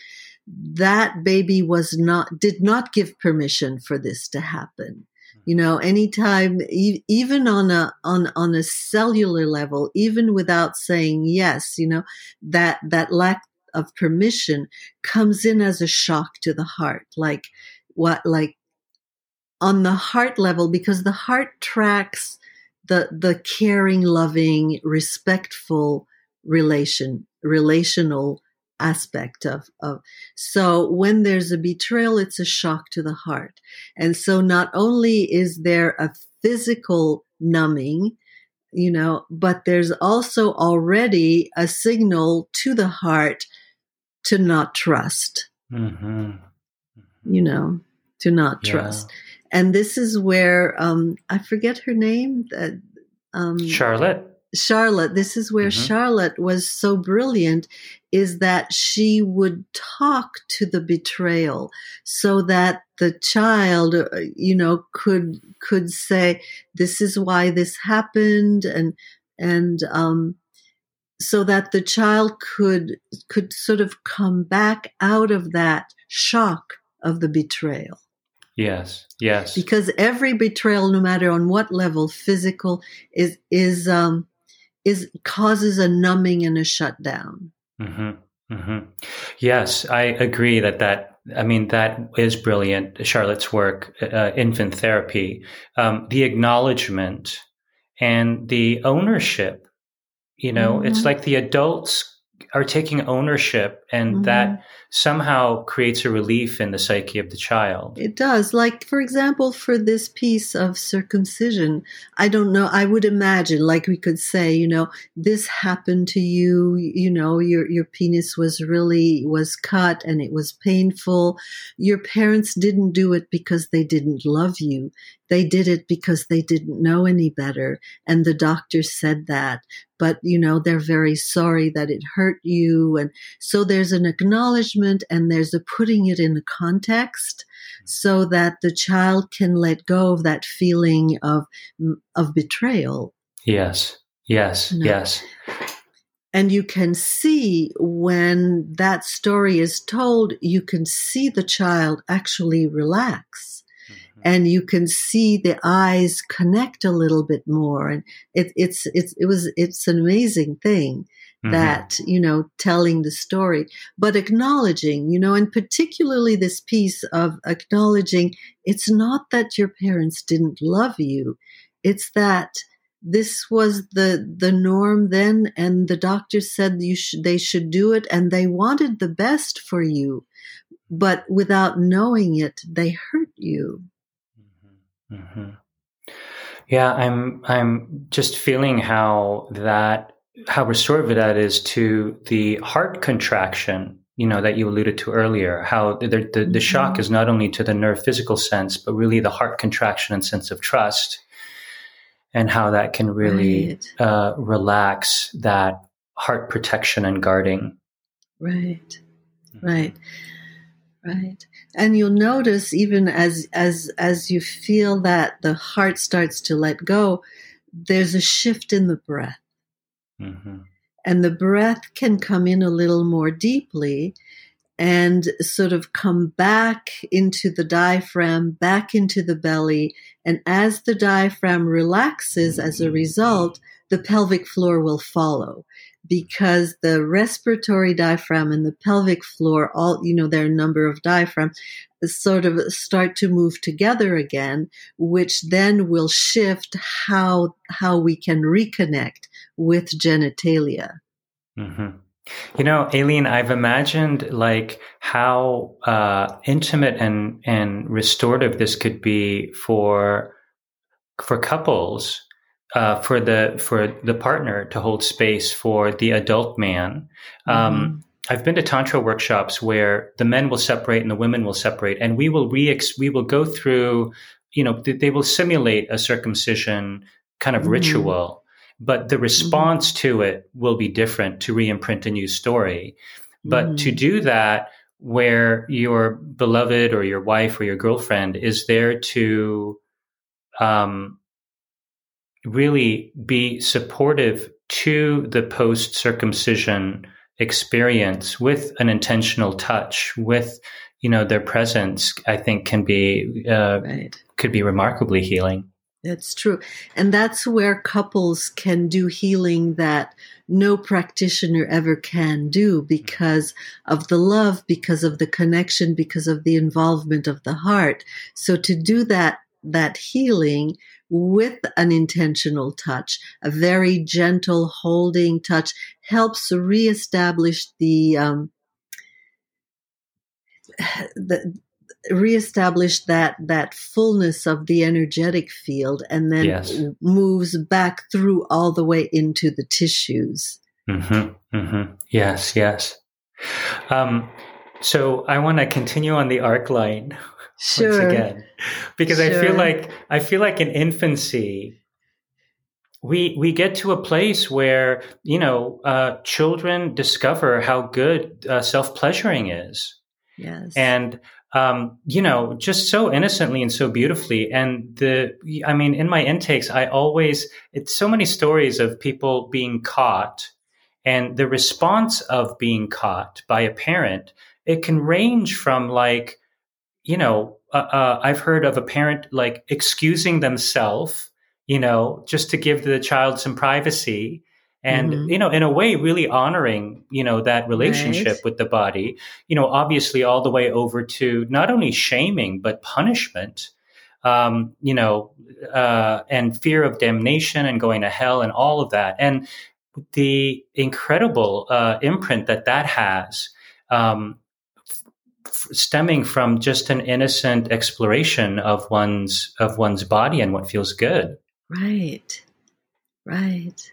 that baby was not did not give permission for this to happen. You know anytime e- even on a on on a cellular level even without saying yes you know that that lack of permission comes in as a shock to the heart. Like what like on the heart level because the heart tracks the the caring loving respectful relation relational aspect of, of so when there's a betrayal it's a shock to the heart and so not only is there a physical numbing you know but there's also already a signal to the heart to not trust mm-hmm. you know to not yeah. trust and this is where um i forget her name uh, um charlotte Charlotte, this is where mm-hmm. Charlotte was so brilliant, is that she would talk to the betrayal so that the child, uh, you know, could, could say, this is why this happened. And, and, um, so that the child could, could sort of come back out of that shock of the betrayal. Yes, yes. Because every betrayal, no matter on what level, physical, is, is, um, is causes a numbing and a shutdown. Mm-hmm. Mm-hmm. Yes, I agree that that I mean that is brilliant. Charlotte's work, uh, infant therapy, um, the acknowledgement and the ownership. You know, mm-hmm. it's like the adults are taking ownership and mm-hmm. that somehow creates a relief in the psyche of the child. It does. Like, for example, for this piece of circumcision, I don't know, I would imagine, like we could say, you know, this happened to you, you know, your, your penis was really, was cut and it was painful. Your parents didn't do it because they didn't love you. They did it because they didn't know any better. And the doctor said that. But, you know, they're very sorry that it hurt you. And so there's an acknowledgement and there's a putting it in a context hmm. so that the child can let go of that feeling of, mm, of betrayal. Yes. Yes. No. Yes. And you can see when that story is told, you can see the child actually relax and you can see the eyes connect a little bit more and it, it's it's it was it's an amazing thing mm-hmm. that you know telling the story but acknowledging you know and particularly this piece of acknowledging it's not that your parents didn't love you it's that this was the the norm then and the doctor said you should they should do it and they wanted the best for you but without knowing it they hurt you mm-hmm. Mm-hmm. yeah i'm i'm just feeling how that how restorative that is to the heart contraction you know that you alluded to earlier how the, the, the mm-hmm. shock is not only to the nerve physical sense but really the heart contraction and sense of trust and how that can really right. uh, relax that heart protection and guarding. Right, right, right. And you'll notice even as as as you feel that the heart starts to let go, there's a shift in the breath. Mm-hmm. And the breath can come in a little more deeply and sort of come back into the diaphragm, back into the belly. And as the diaphragm relaxes as a result, the pelvic floor will follow because the respiratory diaphragm and the pelvic floor, all, you know, there are a number of diaphragms, sort of start to move together again, which then will shift how, how we can reconnect with genitalia. Mm-hmm. You know, Aline, I've imagined like how uh, intimate and and restorative this could be for for couples, uh, for the for the partner to hold space for the adult man. Um, mm-hmm. Um, I've been to tantra workshops where the men will separate and the women will separate, and we will re we will go through. You know, they will simulate a circumcision kind of mm-hmm. ritual but the mm-hmm. response mm-hmm. to it will be different to reimprint a new story. But mm-hmm. to do that, where your beloved or your wife or your girlfriend is there to um, really be supportive to the post circumcision experience with an intentional touch, with you know their presence, I think can be uh, right. could be remarkably healing. That's true. And that's where couples can do healing that no practitioner ever can do because of the love, because of the connection, because of the involvement of the heart. So to do that, that healing with an intentional touch, a very gentle holding touch helps reestablish the, um, the reestablish that that fullness of the energetic field and then yes. moves back through all the way into the tissues mm-hmm, mm-hmm. yes yes um, so i want to continue on the arc line sure. once again because sure. i feel like i feel like in infancy we we get to a place where you know uh, children discover how good uh, self pleasuring is yes and um, you know, just so innocently and so beautifully. And the, I mean, in my intakes, I always, it's so many stories of people being caught and the response of being caught by a parent. It can range from like, you know, uh, uh, I've heard of a parent like excusing themselves, you know, just to give the child some privacy and mm-hmm. you know in a way really honoring you know that relationship right. with the body you know obviously all the way over to not only shaming but punishment um, you know uh, and fear of damnation and going to hell and all of that and the incredible uh, imprint that that has um, stemming from just an innocent exploration of one's of one's body and what feels good right right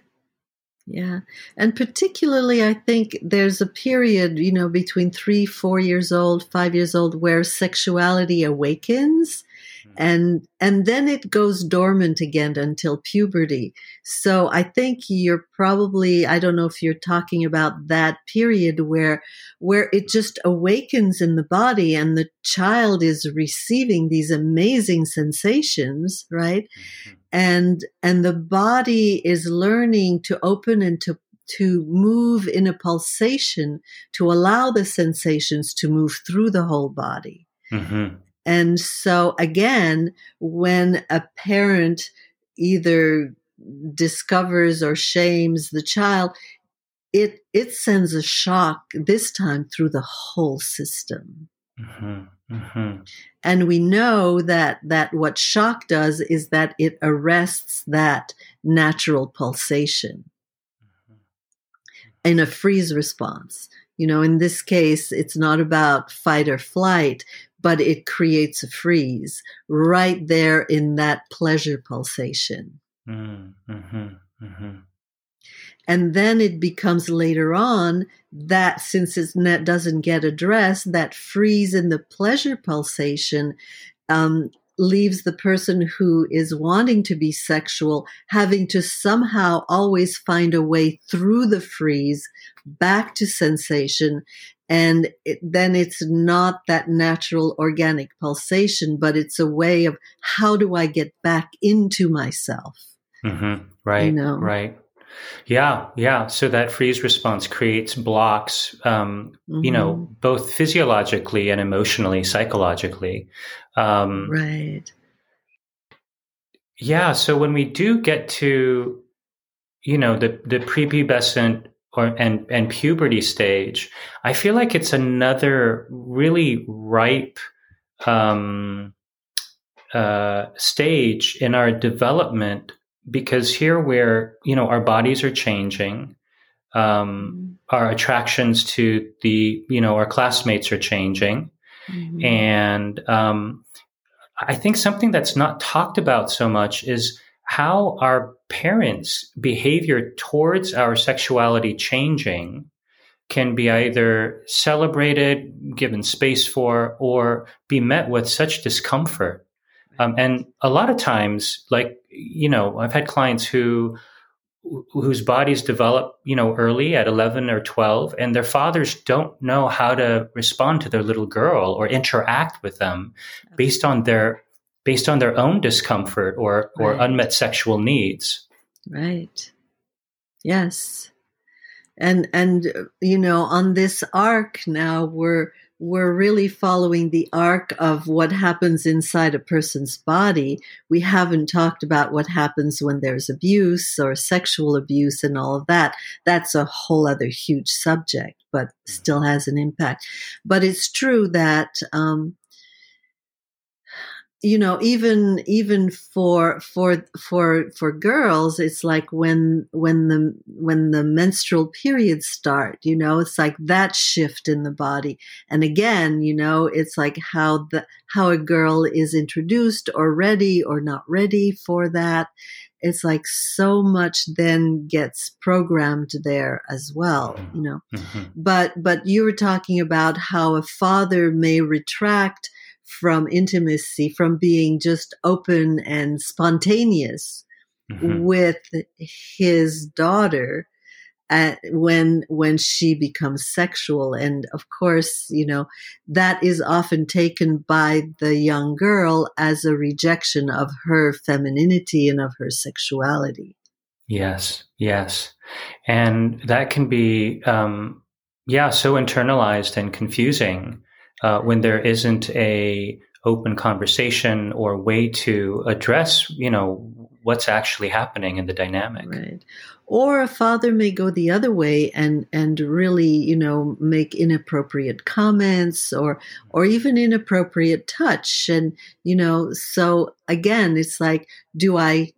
yeah. And particularly, I think there's a period, you know, between three, four years old, five years old, where sexuality awakens hmm. and and then it goes dormant again until puberty so i think you're probably i don't know if you're talking about that period where where it just awakens in the body and the child is receiving these amazing sensations right? Mm-hmm. And and the body is learning to open and to to move in a pulsation to allow the sensations to move through the whole body. Mm-hmm. and so again when a parent either discovers or shames the child it it sends a shock this time through the whole system Mm-hmm. Mm-hmm. And we know that that what shock does is that it arrests that natural pulsation mm-hmm. in a freeze response. You know, in this case, it's not about fight or flight, but it creates a freeze right there in that pleasure pulsation. Mm-hmm. Mm-hmm. And then it becomes later on that since it doesn't get addressed, that freeze in the pleasure pulsation um, leaves the person who is wanting to be sexual having to somehow always find a way through the freeze back to sensation. And it, then it's not that natural organic pulsation, but it's a way of how do I get back into myself? Mm-hmm. Right. You know? Right. Yeah, yeah. So that freeze response creates blocks, um, mm-hmm. you know, mm-hmm. both physiologically and emotionally, psychologically. Um, right. Yeah. So when we do get to, you know, the the prepubescent or and and puberty stage, I feel like it's another really ripe um, uh, stage in our development because here we're you know our bodies are changing um, mm-hmm. our attractions to the you know our classmates are changing mm-hmm. and um, i think something that's not talked about so much is how our parents behavior towards our sexuality changing can be either celebrated given space for or be met with such discomfort um, and a lot of times like you know, I've had clients who whose bodies develop, you know, early at 11 or 12 and their fathers don't know how to respond to their little girl or interact with them based on their based on their own discomfort or or right. unmet sexual needs. Right. Yes. And and you know, on this arc now we're we're really following the arc of what happens inside a person's body. We haven't talked about what happens when there's abuse or sexual abuse and all of that. That's a whole other huge subject, but still has an impact. But it's true that um, you know even even for for for for girls it's like when when the when the menstrual periods start you know it's like that shift in the body. And again you know it's like how the how a girl is introduced or ready or not ready for that. It's like so much then gets programmed there as well you know. Mm-hmm. but but you were talking about how a father may retract from intimacy, from being just open and spontaneous mm-hmm. with his daughter at, when when she becomes sexual. And of course you know that is often taken by the young girl as a rejection of her femininity and of her sexuality. Yes yes. And that can be um yeah so internalized and confusing uh, when there isn't a open conversation or way to address, you know, what's actually happening in the dynamic. Right. Or a father may go the other way and and really, you know, make inappropriate comments or or even inappropriate touch and you know, so again, it's like do I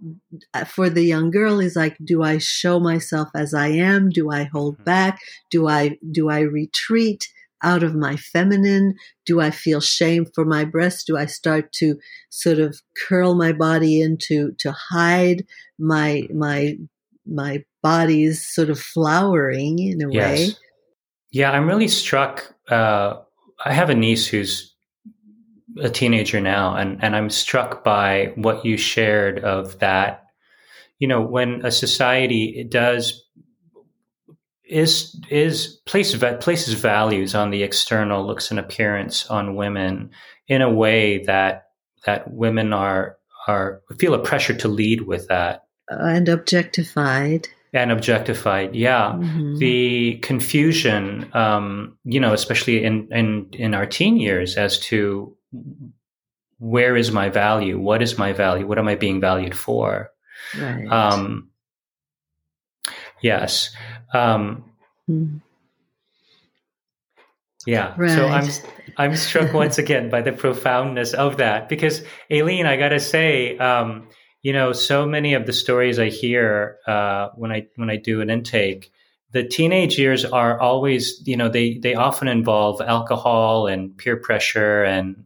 for the young girl is like do I show myself as I am? Do I hold mm-hmm. back? Do I do I retreat? Out of my feminine? Do I feel shame for my breasts? Do I start to sort of curl my body into to hide my my my body's sort of flowering in a yes. way? Yeah, I'm really struck. Uh, I have a niece who's a teenager now, and and I'm struck by what you shared of that. You know, when a society it does is is place places values on the external looks and appearance on women in a way that that women are are feel a pressure to lead with that. And objectified. And objectified yeah. Mm-hmm. the confusion um, you know especially in in in our teen years as to where is my value? What is my value? What am i being valued for? Right. um yes um, mm. Yeah. Right. So I'm I'm struck once again by the profoundness of that because Aline, I gotta say, um, you know, so many of the stories I hear uh, when I when I do an intake, the teenage years are always, you know, they they often involve alcohol and peer pressure and,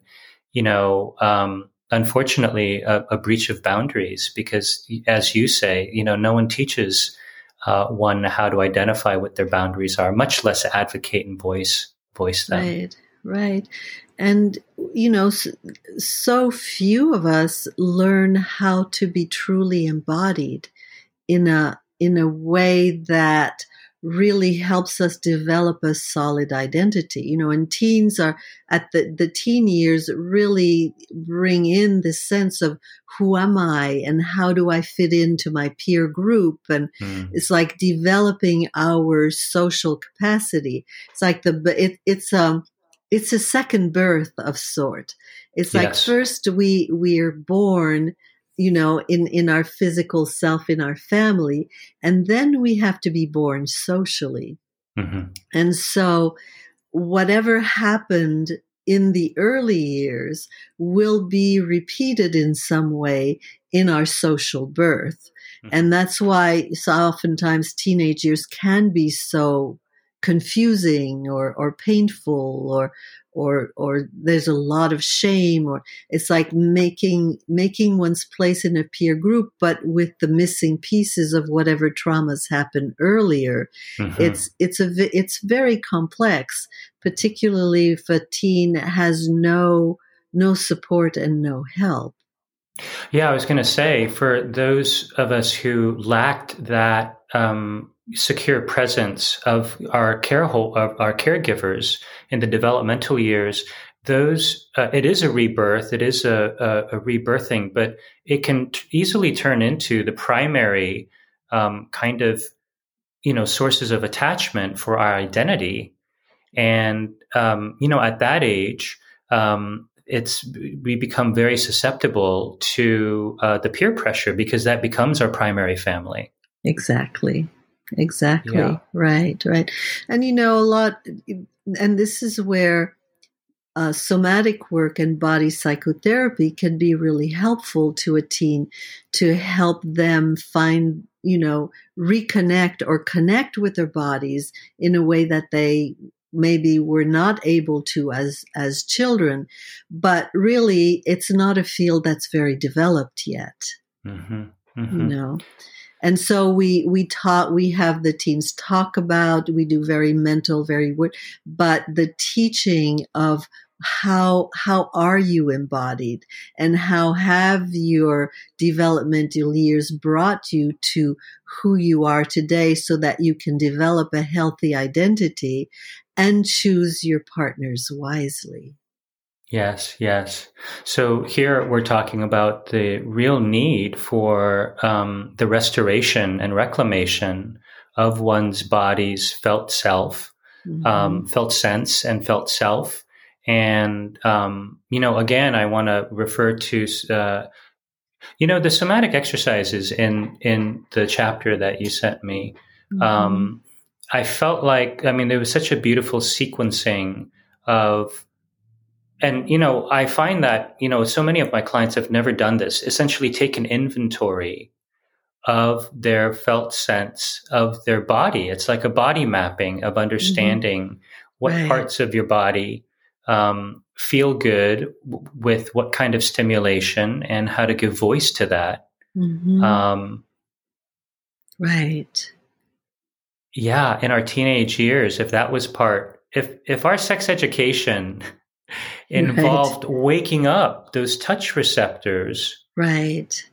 you know, um, unfortunately, a, a, breach of boundaries because, as you say, you know, no one teaches uh, one how to identify what their boundaries are, much less advocate and voice voice them. Right, right, and you know, so, so few of us learn how to be truly embodied in a in a way that really helps us develop a solid identity. You know, and teens are at the, the teen years really bring in this sense of who am I and how do I fit into my peer group? And mm. it's like developing our social capacity. It's like the, it, it's, um, it's a second birth of sort. It's like first we, we are born you know in in our physical self in our family and then we have to be born socially mm-hmm. and so whatever happened in the early years will be repeated in some way in our social birth mm-hmm. and that's why so oftentimes teenage years can be so confusing or or painful or or or there's a lot of shame or it's like making making one's place in a peer group but with the missing pieces of whatever traumas happened earlier mm-hmm. it's it's a it's very complex particularly if a teen has no no support and no help yeah i was going to say for those of us who lacked that um, secure presence of our care of our caregivers in the developmental years those uh, it is a rebirth it is a, a, a rebirthing but it can t- easily turn into the primary um, kind of you know sources of attachment for our identity. And um, you know at that age um, it's we become very susceptible to uh, the peer pressure because that becomes our primary family. Exactly Exactly. Yeah. Right, right. And you know, a lot, and this is where uh, somatic work and body psychotherapy can be really helpful to a teen to help them find, you know, reconnect or connect with their bodies in a way that they maybe were not able to as as children but really it's not a field that's very developed yet mm-hmm. Mm-hmm. you know and so we we taught we have the teens talk about we do very mental very word but the teaching of how how are you embodied? And how have your developmental years brought you to who you are today so that you can develop a healthy identity and choose your partners wisely Yes, yes. So here we're talking about the real need for um, the restoration and reclamation of one's body's felt self, mm-hmm. um, felt sense, and felt self. And um, you know, again, I want to refer to uh, you know the somatic exercises in in the chapter that you sent me. Mm-hmm. Um, I felt like I mean there was such a beautiful sequencing of and you know i find that you know so many of my clients have never done this essentially take an inventory of their felt sense of their body it's like a body mapping of understanding mm-hmm. what right. parts of your body um, feel good w- with what kind of stimulation and how to give voice to that mm-hmm. um, right yeah in our teenage years if that was part if if our sex education involved right. waking up those touch receptors. Right.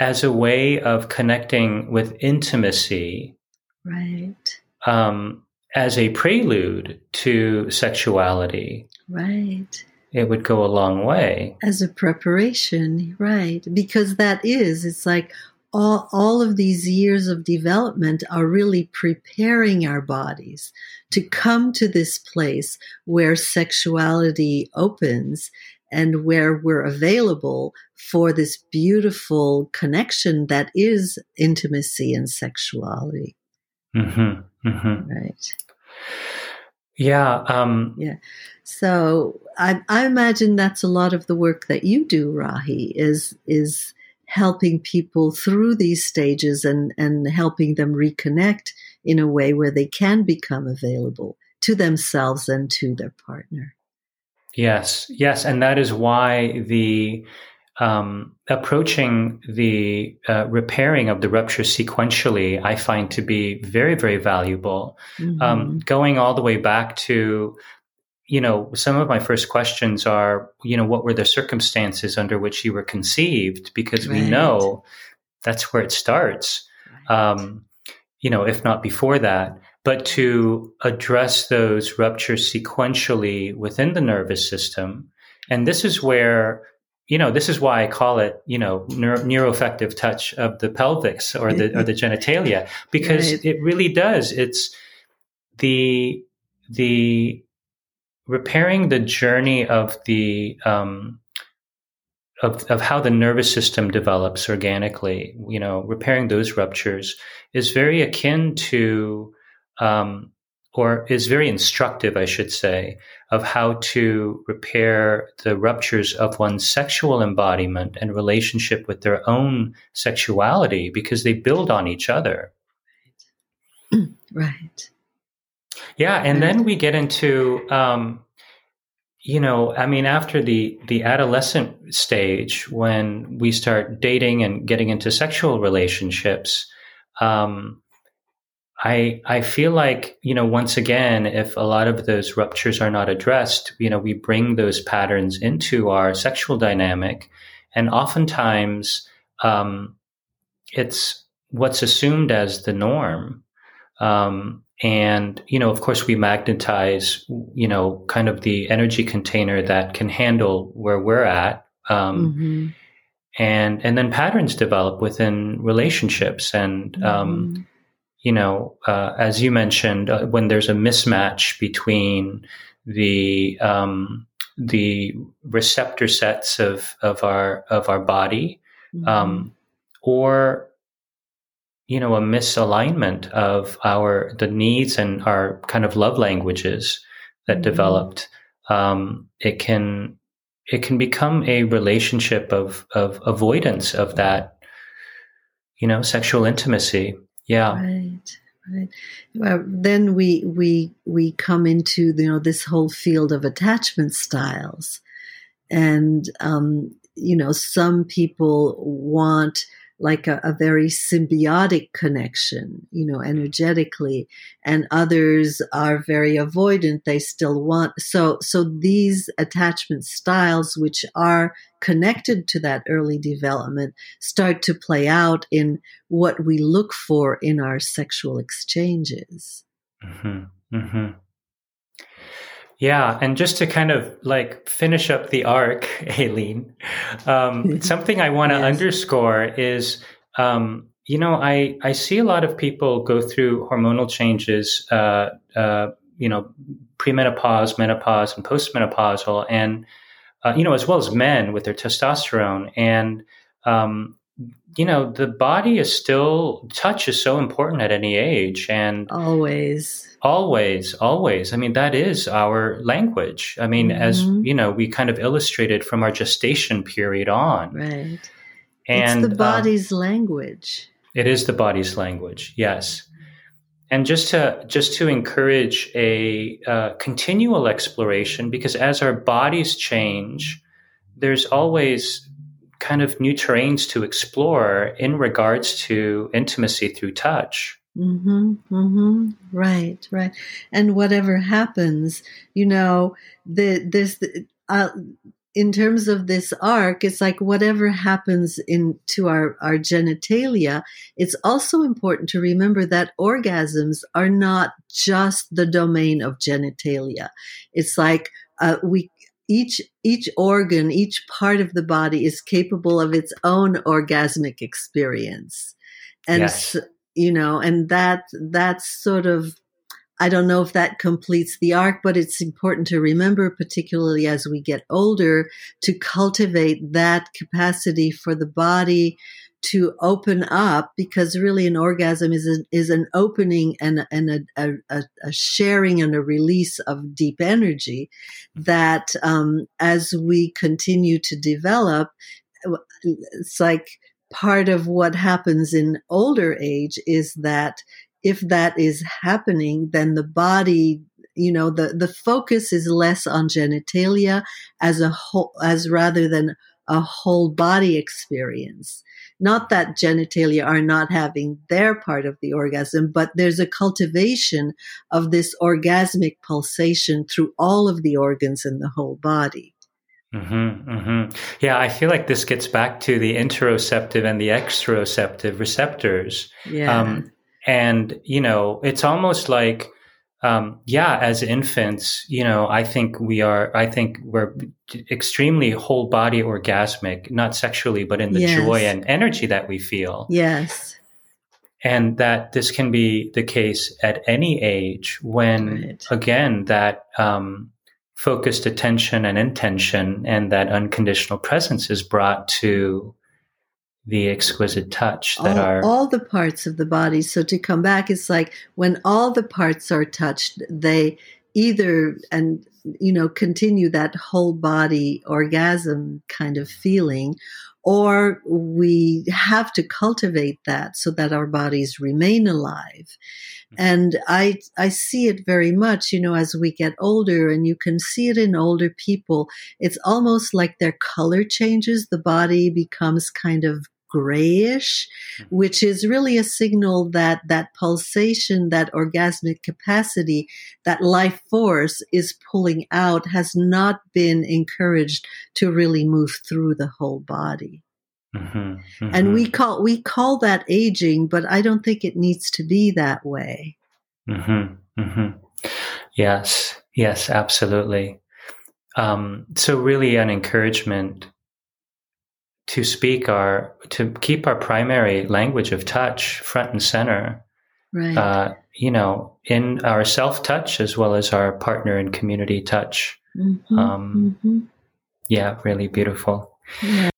As a way of connecting with intimacy. Right. Um, as a prelude to sexuality. Right. It would go a long way. As a preparation, right. Because that is, it's like, all, all of these years of development are really preparing our bodies to come to this place where sexuality opens and where we're available for this beautiful connection that is intimacy and sexuality. Mm-hmm, mm-hmm. Right. Yeah. Um, yeah. So I, I imagine that's a lot of the work that you do, Rahi, is is helping people through these stages and, and helping them reconnect in a way where they can become available to themselves and to their partner. Yes, yes, and that is why the um, approaching the uh, repairing of the rupture sequentially, I find to be very, very valuable. Mm-hmm. Um, going all the way back to, you know, some of my first questions are, you know, what were the circumstances under which you were conceived? Because right. we know that's where it starts. Right. Um, you know, if not before that but to address those ruptures sequentially within the nervous system. And this is where, you know, this is why I call it, you know, neuro- neuroaffective touch of the pelvis or the, or the genitalia, because right. it really does. It's the, the repairing the journey of the, um, of, of how the nervous system develops organically, you know, repairing those ruptures is very akin to um, or is very instructive, I should say, of how to repair the ruptures of one's sexual embodiment and relationship with their own sexuality because they build on each other. Right. Yeah, and then we get into, um, you know, I mean, after the the adolescent stage, when we start dating and getting into sexual relationships, um, I I feel like you know once again if a lot of those ruptures are not addressed you know we bring those patterns into our sexual dynamic. And oftentimes um, it's what's assumed as the norm. Um, and you know of course we magnetize you know kind of the energy container that can handle where we're at um, mm-hmm. and and then patterns develop within relationships and um, mm-hmm you know, uh, as you mentioned, uh, when there's a mismatch between the um, the receptor sets of of our of our body, mm-hmm. um, or you know, a misalignment of our the needs and our kind of love languages that mm-hmm. developed, um, it can it can become a relationship of of avoidance of that, you know, sexual intimacy. Yeah. Right. Right. Well, then we we we come into you know this whole field of attachment styles, and um, you know some people want like a, a, very symbiotic connection, you know, energetically, and others are very avoidant. They still want so so these attachment styles, which are connected to that early development, start to play out in what we look for in our sexual exchanges. Mm-hmm. Mm-hmm. Yeah, and just to kind of like finish up the arc, Aline, um, something I want to yes. underscore is, um, you know, I I see a lot of people go through hormonal changes, uh, uh, you know, premenopause, menopause, and postmenopausal, and uh, you know, as well as men with their testosterone, and um, you know, the body is still touch is so important at any age, and always Always, always. I mean, that is our language. I mean, mm-hmm. as you know, we kind of illustrated from our gestation period on. Right. And it's the um, body's um, language. It is the body's language. Yes. And just to just to encourage a uh, continual exploration, because as our bodies change, there's always kind of new terrains to explore in regards to intimacy through touch. Mm-hmm, mm-hmm. Right, right. And whatever happens, you know, the this uh, in terms of this arc, it's like whatever happens into our our genitalia. It's also important to remember that orgasms are not just the domain of genitalia. It's like uh, we each each organ, each part of the body is capable of its own orgasmic experience. And yes. you know, and that that's sort of I don't know if that completes the arc, but it's important to remember, particularly as we get older, to cultivate that capacity for the body to open up because really an orgasm is an, is an opening and, and a, a, a sharing and a release of deep energy that um, as we continue to develop, it's like part of what happens in older age is that if that is happening, then the body you know the the focus is less on genitalia as a whole as rather than a whole body experience not that genitalia are not having their part of the orgasm, but there's a cultivation of this orgasmic pulsation through all of the organs in the whole body. Mm-hmm, mm-hmm. Yeah, I feel like this gets back to the interoceptive and the exteroceptive receptors. Yeah. Um, and, you know, it's almost like um, yeah, as infants, you know, I think we are, I think we're extremely whole body orgasmic, not sexually, but in the yes. joy and energy that we feel. Yes. And that this can be the case at any age when, right. again, that um, focused attention and intention and that unconditional presence is brought to the exquisite touch that all, are all the parts of the body. So to come back, it's like when all the parts are touched, they either and you know continue that whole body orgasm kind of feeling or we have to cultivate that so that our bodies remain alive mm-hmm. and i i see it very much you know as we get older and you can see it in older people it's almost like their color changes the body becomes kind of grayish, mm-hmm. which is really a signal that that pulsation, that orgasmic capacity, that life force is pulling out has not been encouraged to really move through the whole body. Mm-hmm, mm-hmm. And we call we call that aging, but I don't think it needs to be that way. Mm-hmm, mm-hmm. Yes, yes, absolutely. Um, so, really, an encouragement to speak our to keep our primary language of touch front and center right uh, you know in our self touch as well as our partner and community touch mm-hmm, um, mm-hmm. yeah really beautiful yeah.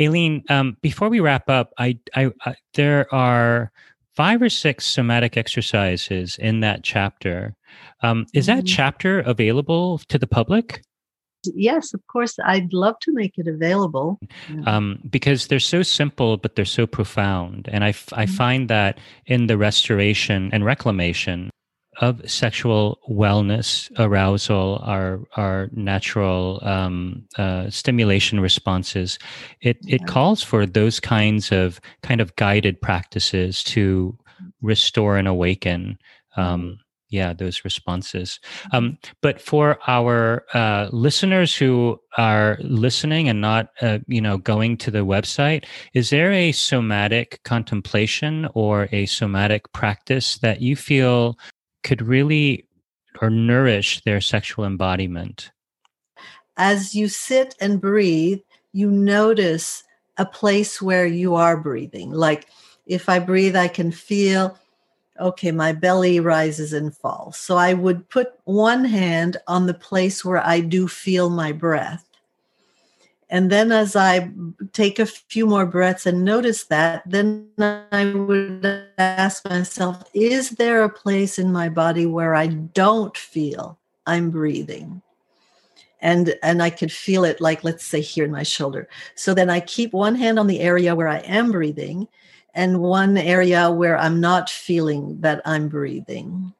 Aline, um, before we wrap up, I, I, I, there are five or six somatic exercises in that chapter. Um, is mm-hmm. that chapter available to the public? Yes, of course. I'd love to make it available. Um, because they're so simple, but they're so profound. And I, f- I mm-hmm. find that in the restoration and reclamation of sexual wellness, arousal, our our natural um, uh, stimulation responses, it yeah. it calls for those kinds of kind of guided practices to restore and awaken. Um, mm-hmm yeah those responses. Um, but for our uh, listeners who are listening and not uh, you know going to the website is there a somatic contemplation or a somatic practice that you feel could really or nourish their sexual embodiment? As you sit and breathe you notice a place where you are breathing. Like if i breathe i can feel okay, my belly rises and falls. So I would put one hand on the place where I do feel my breath. And then as I take a few more breaths and notice that, then I would ask myself, is there a place in my body where I don't feel I'm breathing? And and I could feel it like let's say here in my shoulder. So then I keep one hand on the area where I am breathing and one area where I'm not feeling that I'm breathing.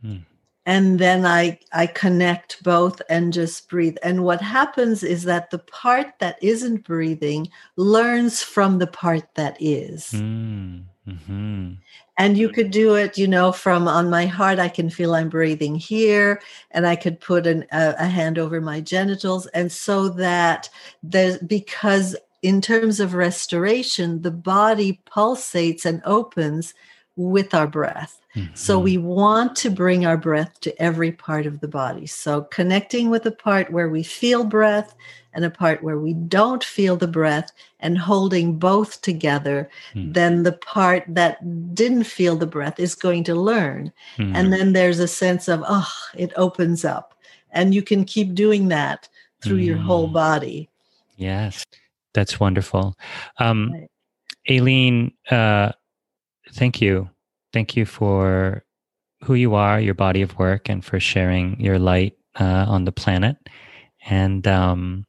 Hmm. And then I, I connect both and just breathe. And what happens is that the part that isn't breathing learns from the part that is. Hmm. Mm-hmm. And you could do it, you know, from on my heart, I can feel I'm breathing here, and I could put an, a, a hand over my genitals. And so that there's because in terms of restoration, the body pulsates and opens with our breath. Mm-hmm. So we want to bring our breath to every part of the body. So connecting with a part where we feel breath and a part where we don't feel the breath and holding both together, mm-hmm. then the part that didn't feel the breath is going to learn. Mm-hmm. And then there's a sense of, oh, it opens up. And you can keep doing that through your whole mm. body. Yes. That's wonderful. Um, right. Aline, uh, thank you. Thank you for who you are, your body of work, and for sharing your light uh, on the planet. And um,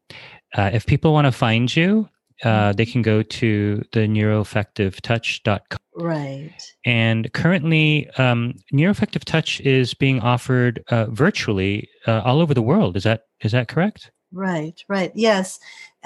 uh, if people want to find you, uh, they can go to the neuroaffectivetouch.com. Right. And currently, um, neuroaffective touch is being offered uh, virtually uh, all over the world. Is that is that correct? Right. Right. Yes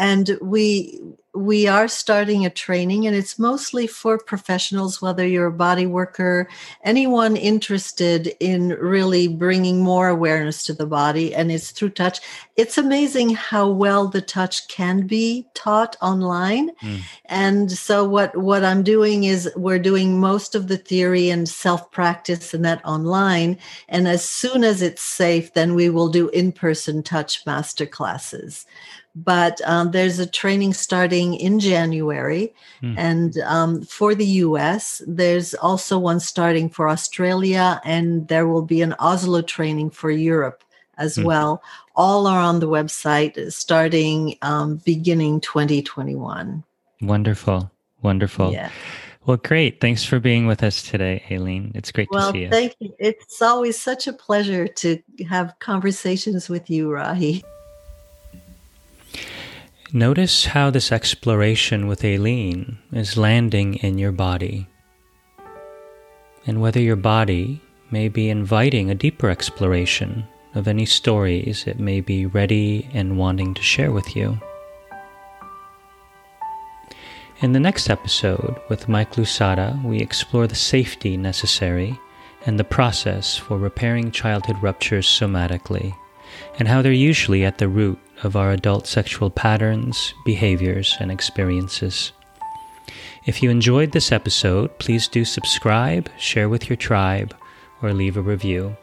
and we we are starting a training and it's mostly for professionals whether you're a body worker anyone interested in really bringing more awareness to the body and it's through touch. It's amazing how well the touch can be taught online. Mm. and so what what i'm doing is we're doing most of the theory and self practice and that online and as soon as it's safe then we will do in person touch master classes but um, there's a training starting in January. Mm. And um, for the US, there's also one starting for Australia, and there will be an Oslo training for Europe as mm. well. All are on the website starting um, beginning 2021. Wonderful. Wonderful. Yeah. Well, great. Thanks for being with us today, Aline. It's great well, to see you. Thank you. It's always such a pleasure to have conversations with you, Rahi. Notice how this exploration with Aline is landing in your body, and whether your body may be inviting a deeper exploration of any stories it may be ready and wanting to share with you. In the next episode with Mike Lousada, we explore the safety necessary and the process for repairing childhood ruptures somatically, and how they're usually at the root of our adult sexual patterns, behaviors, and experiences. If you enjoyed this episode, please do subscribe, share with your tribe, or leave a review.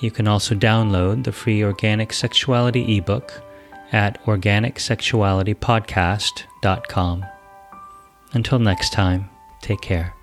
You can also download the free Organic Sexuality ebook at organicsexualitypodcast.com. Until next time, take care.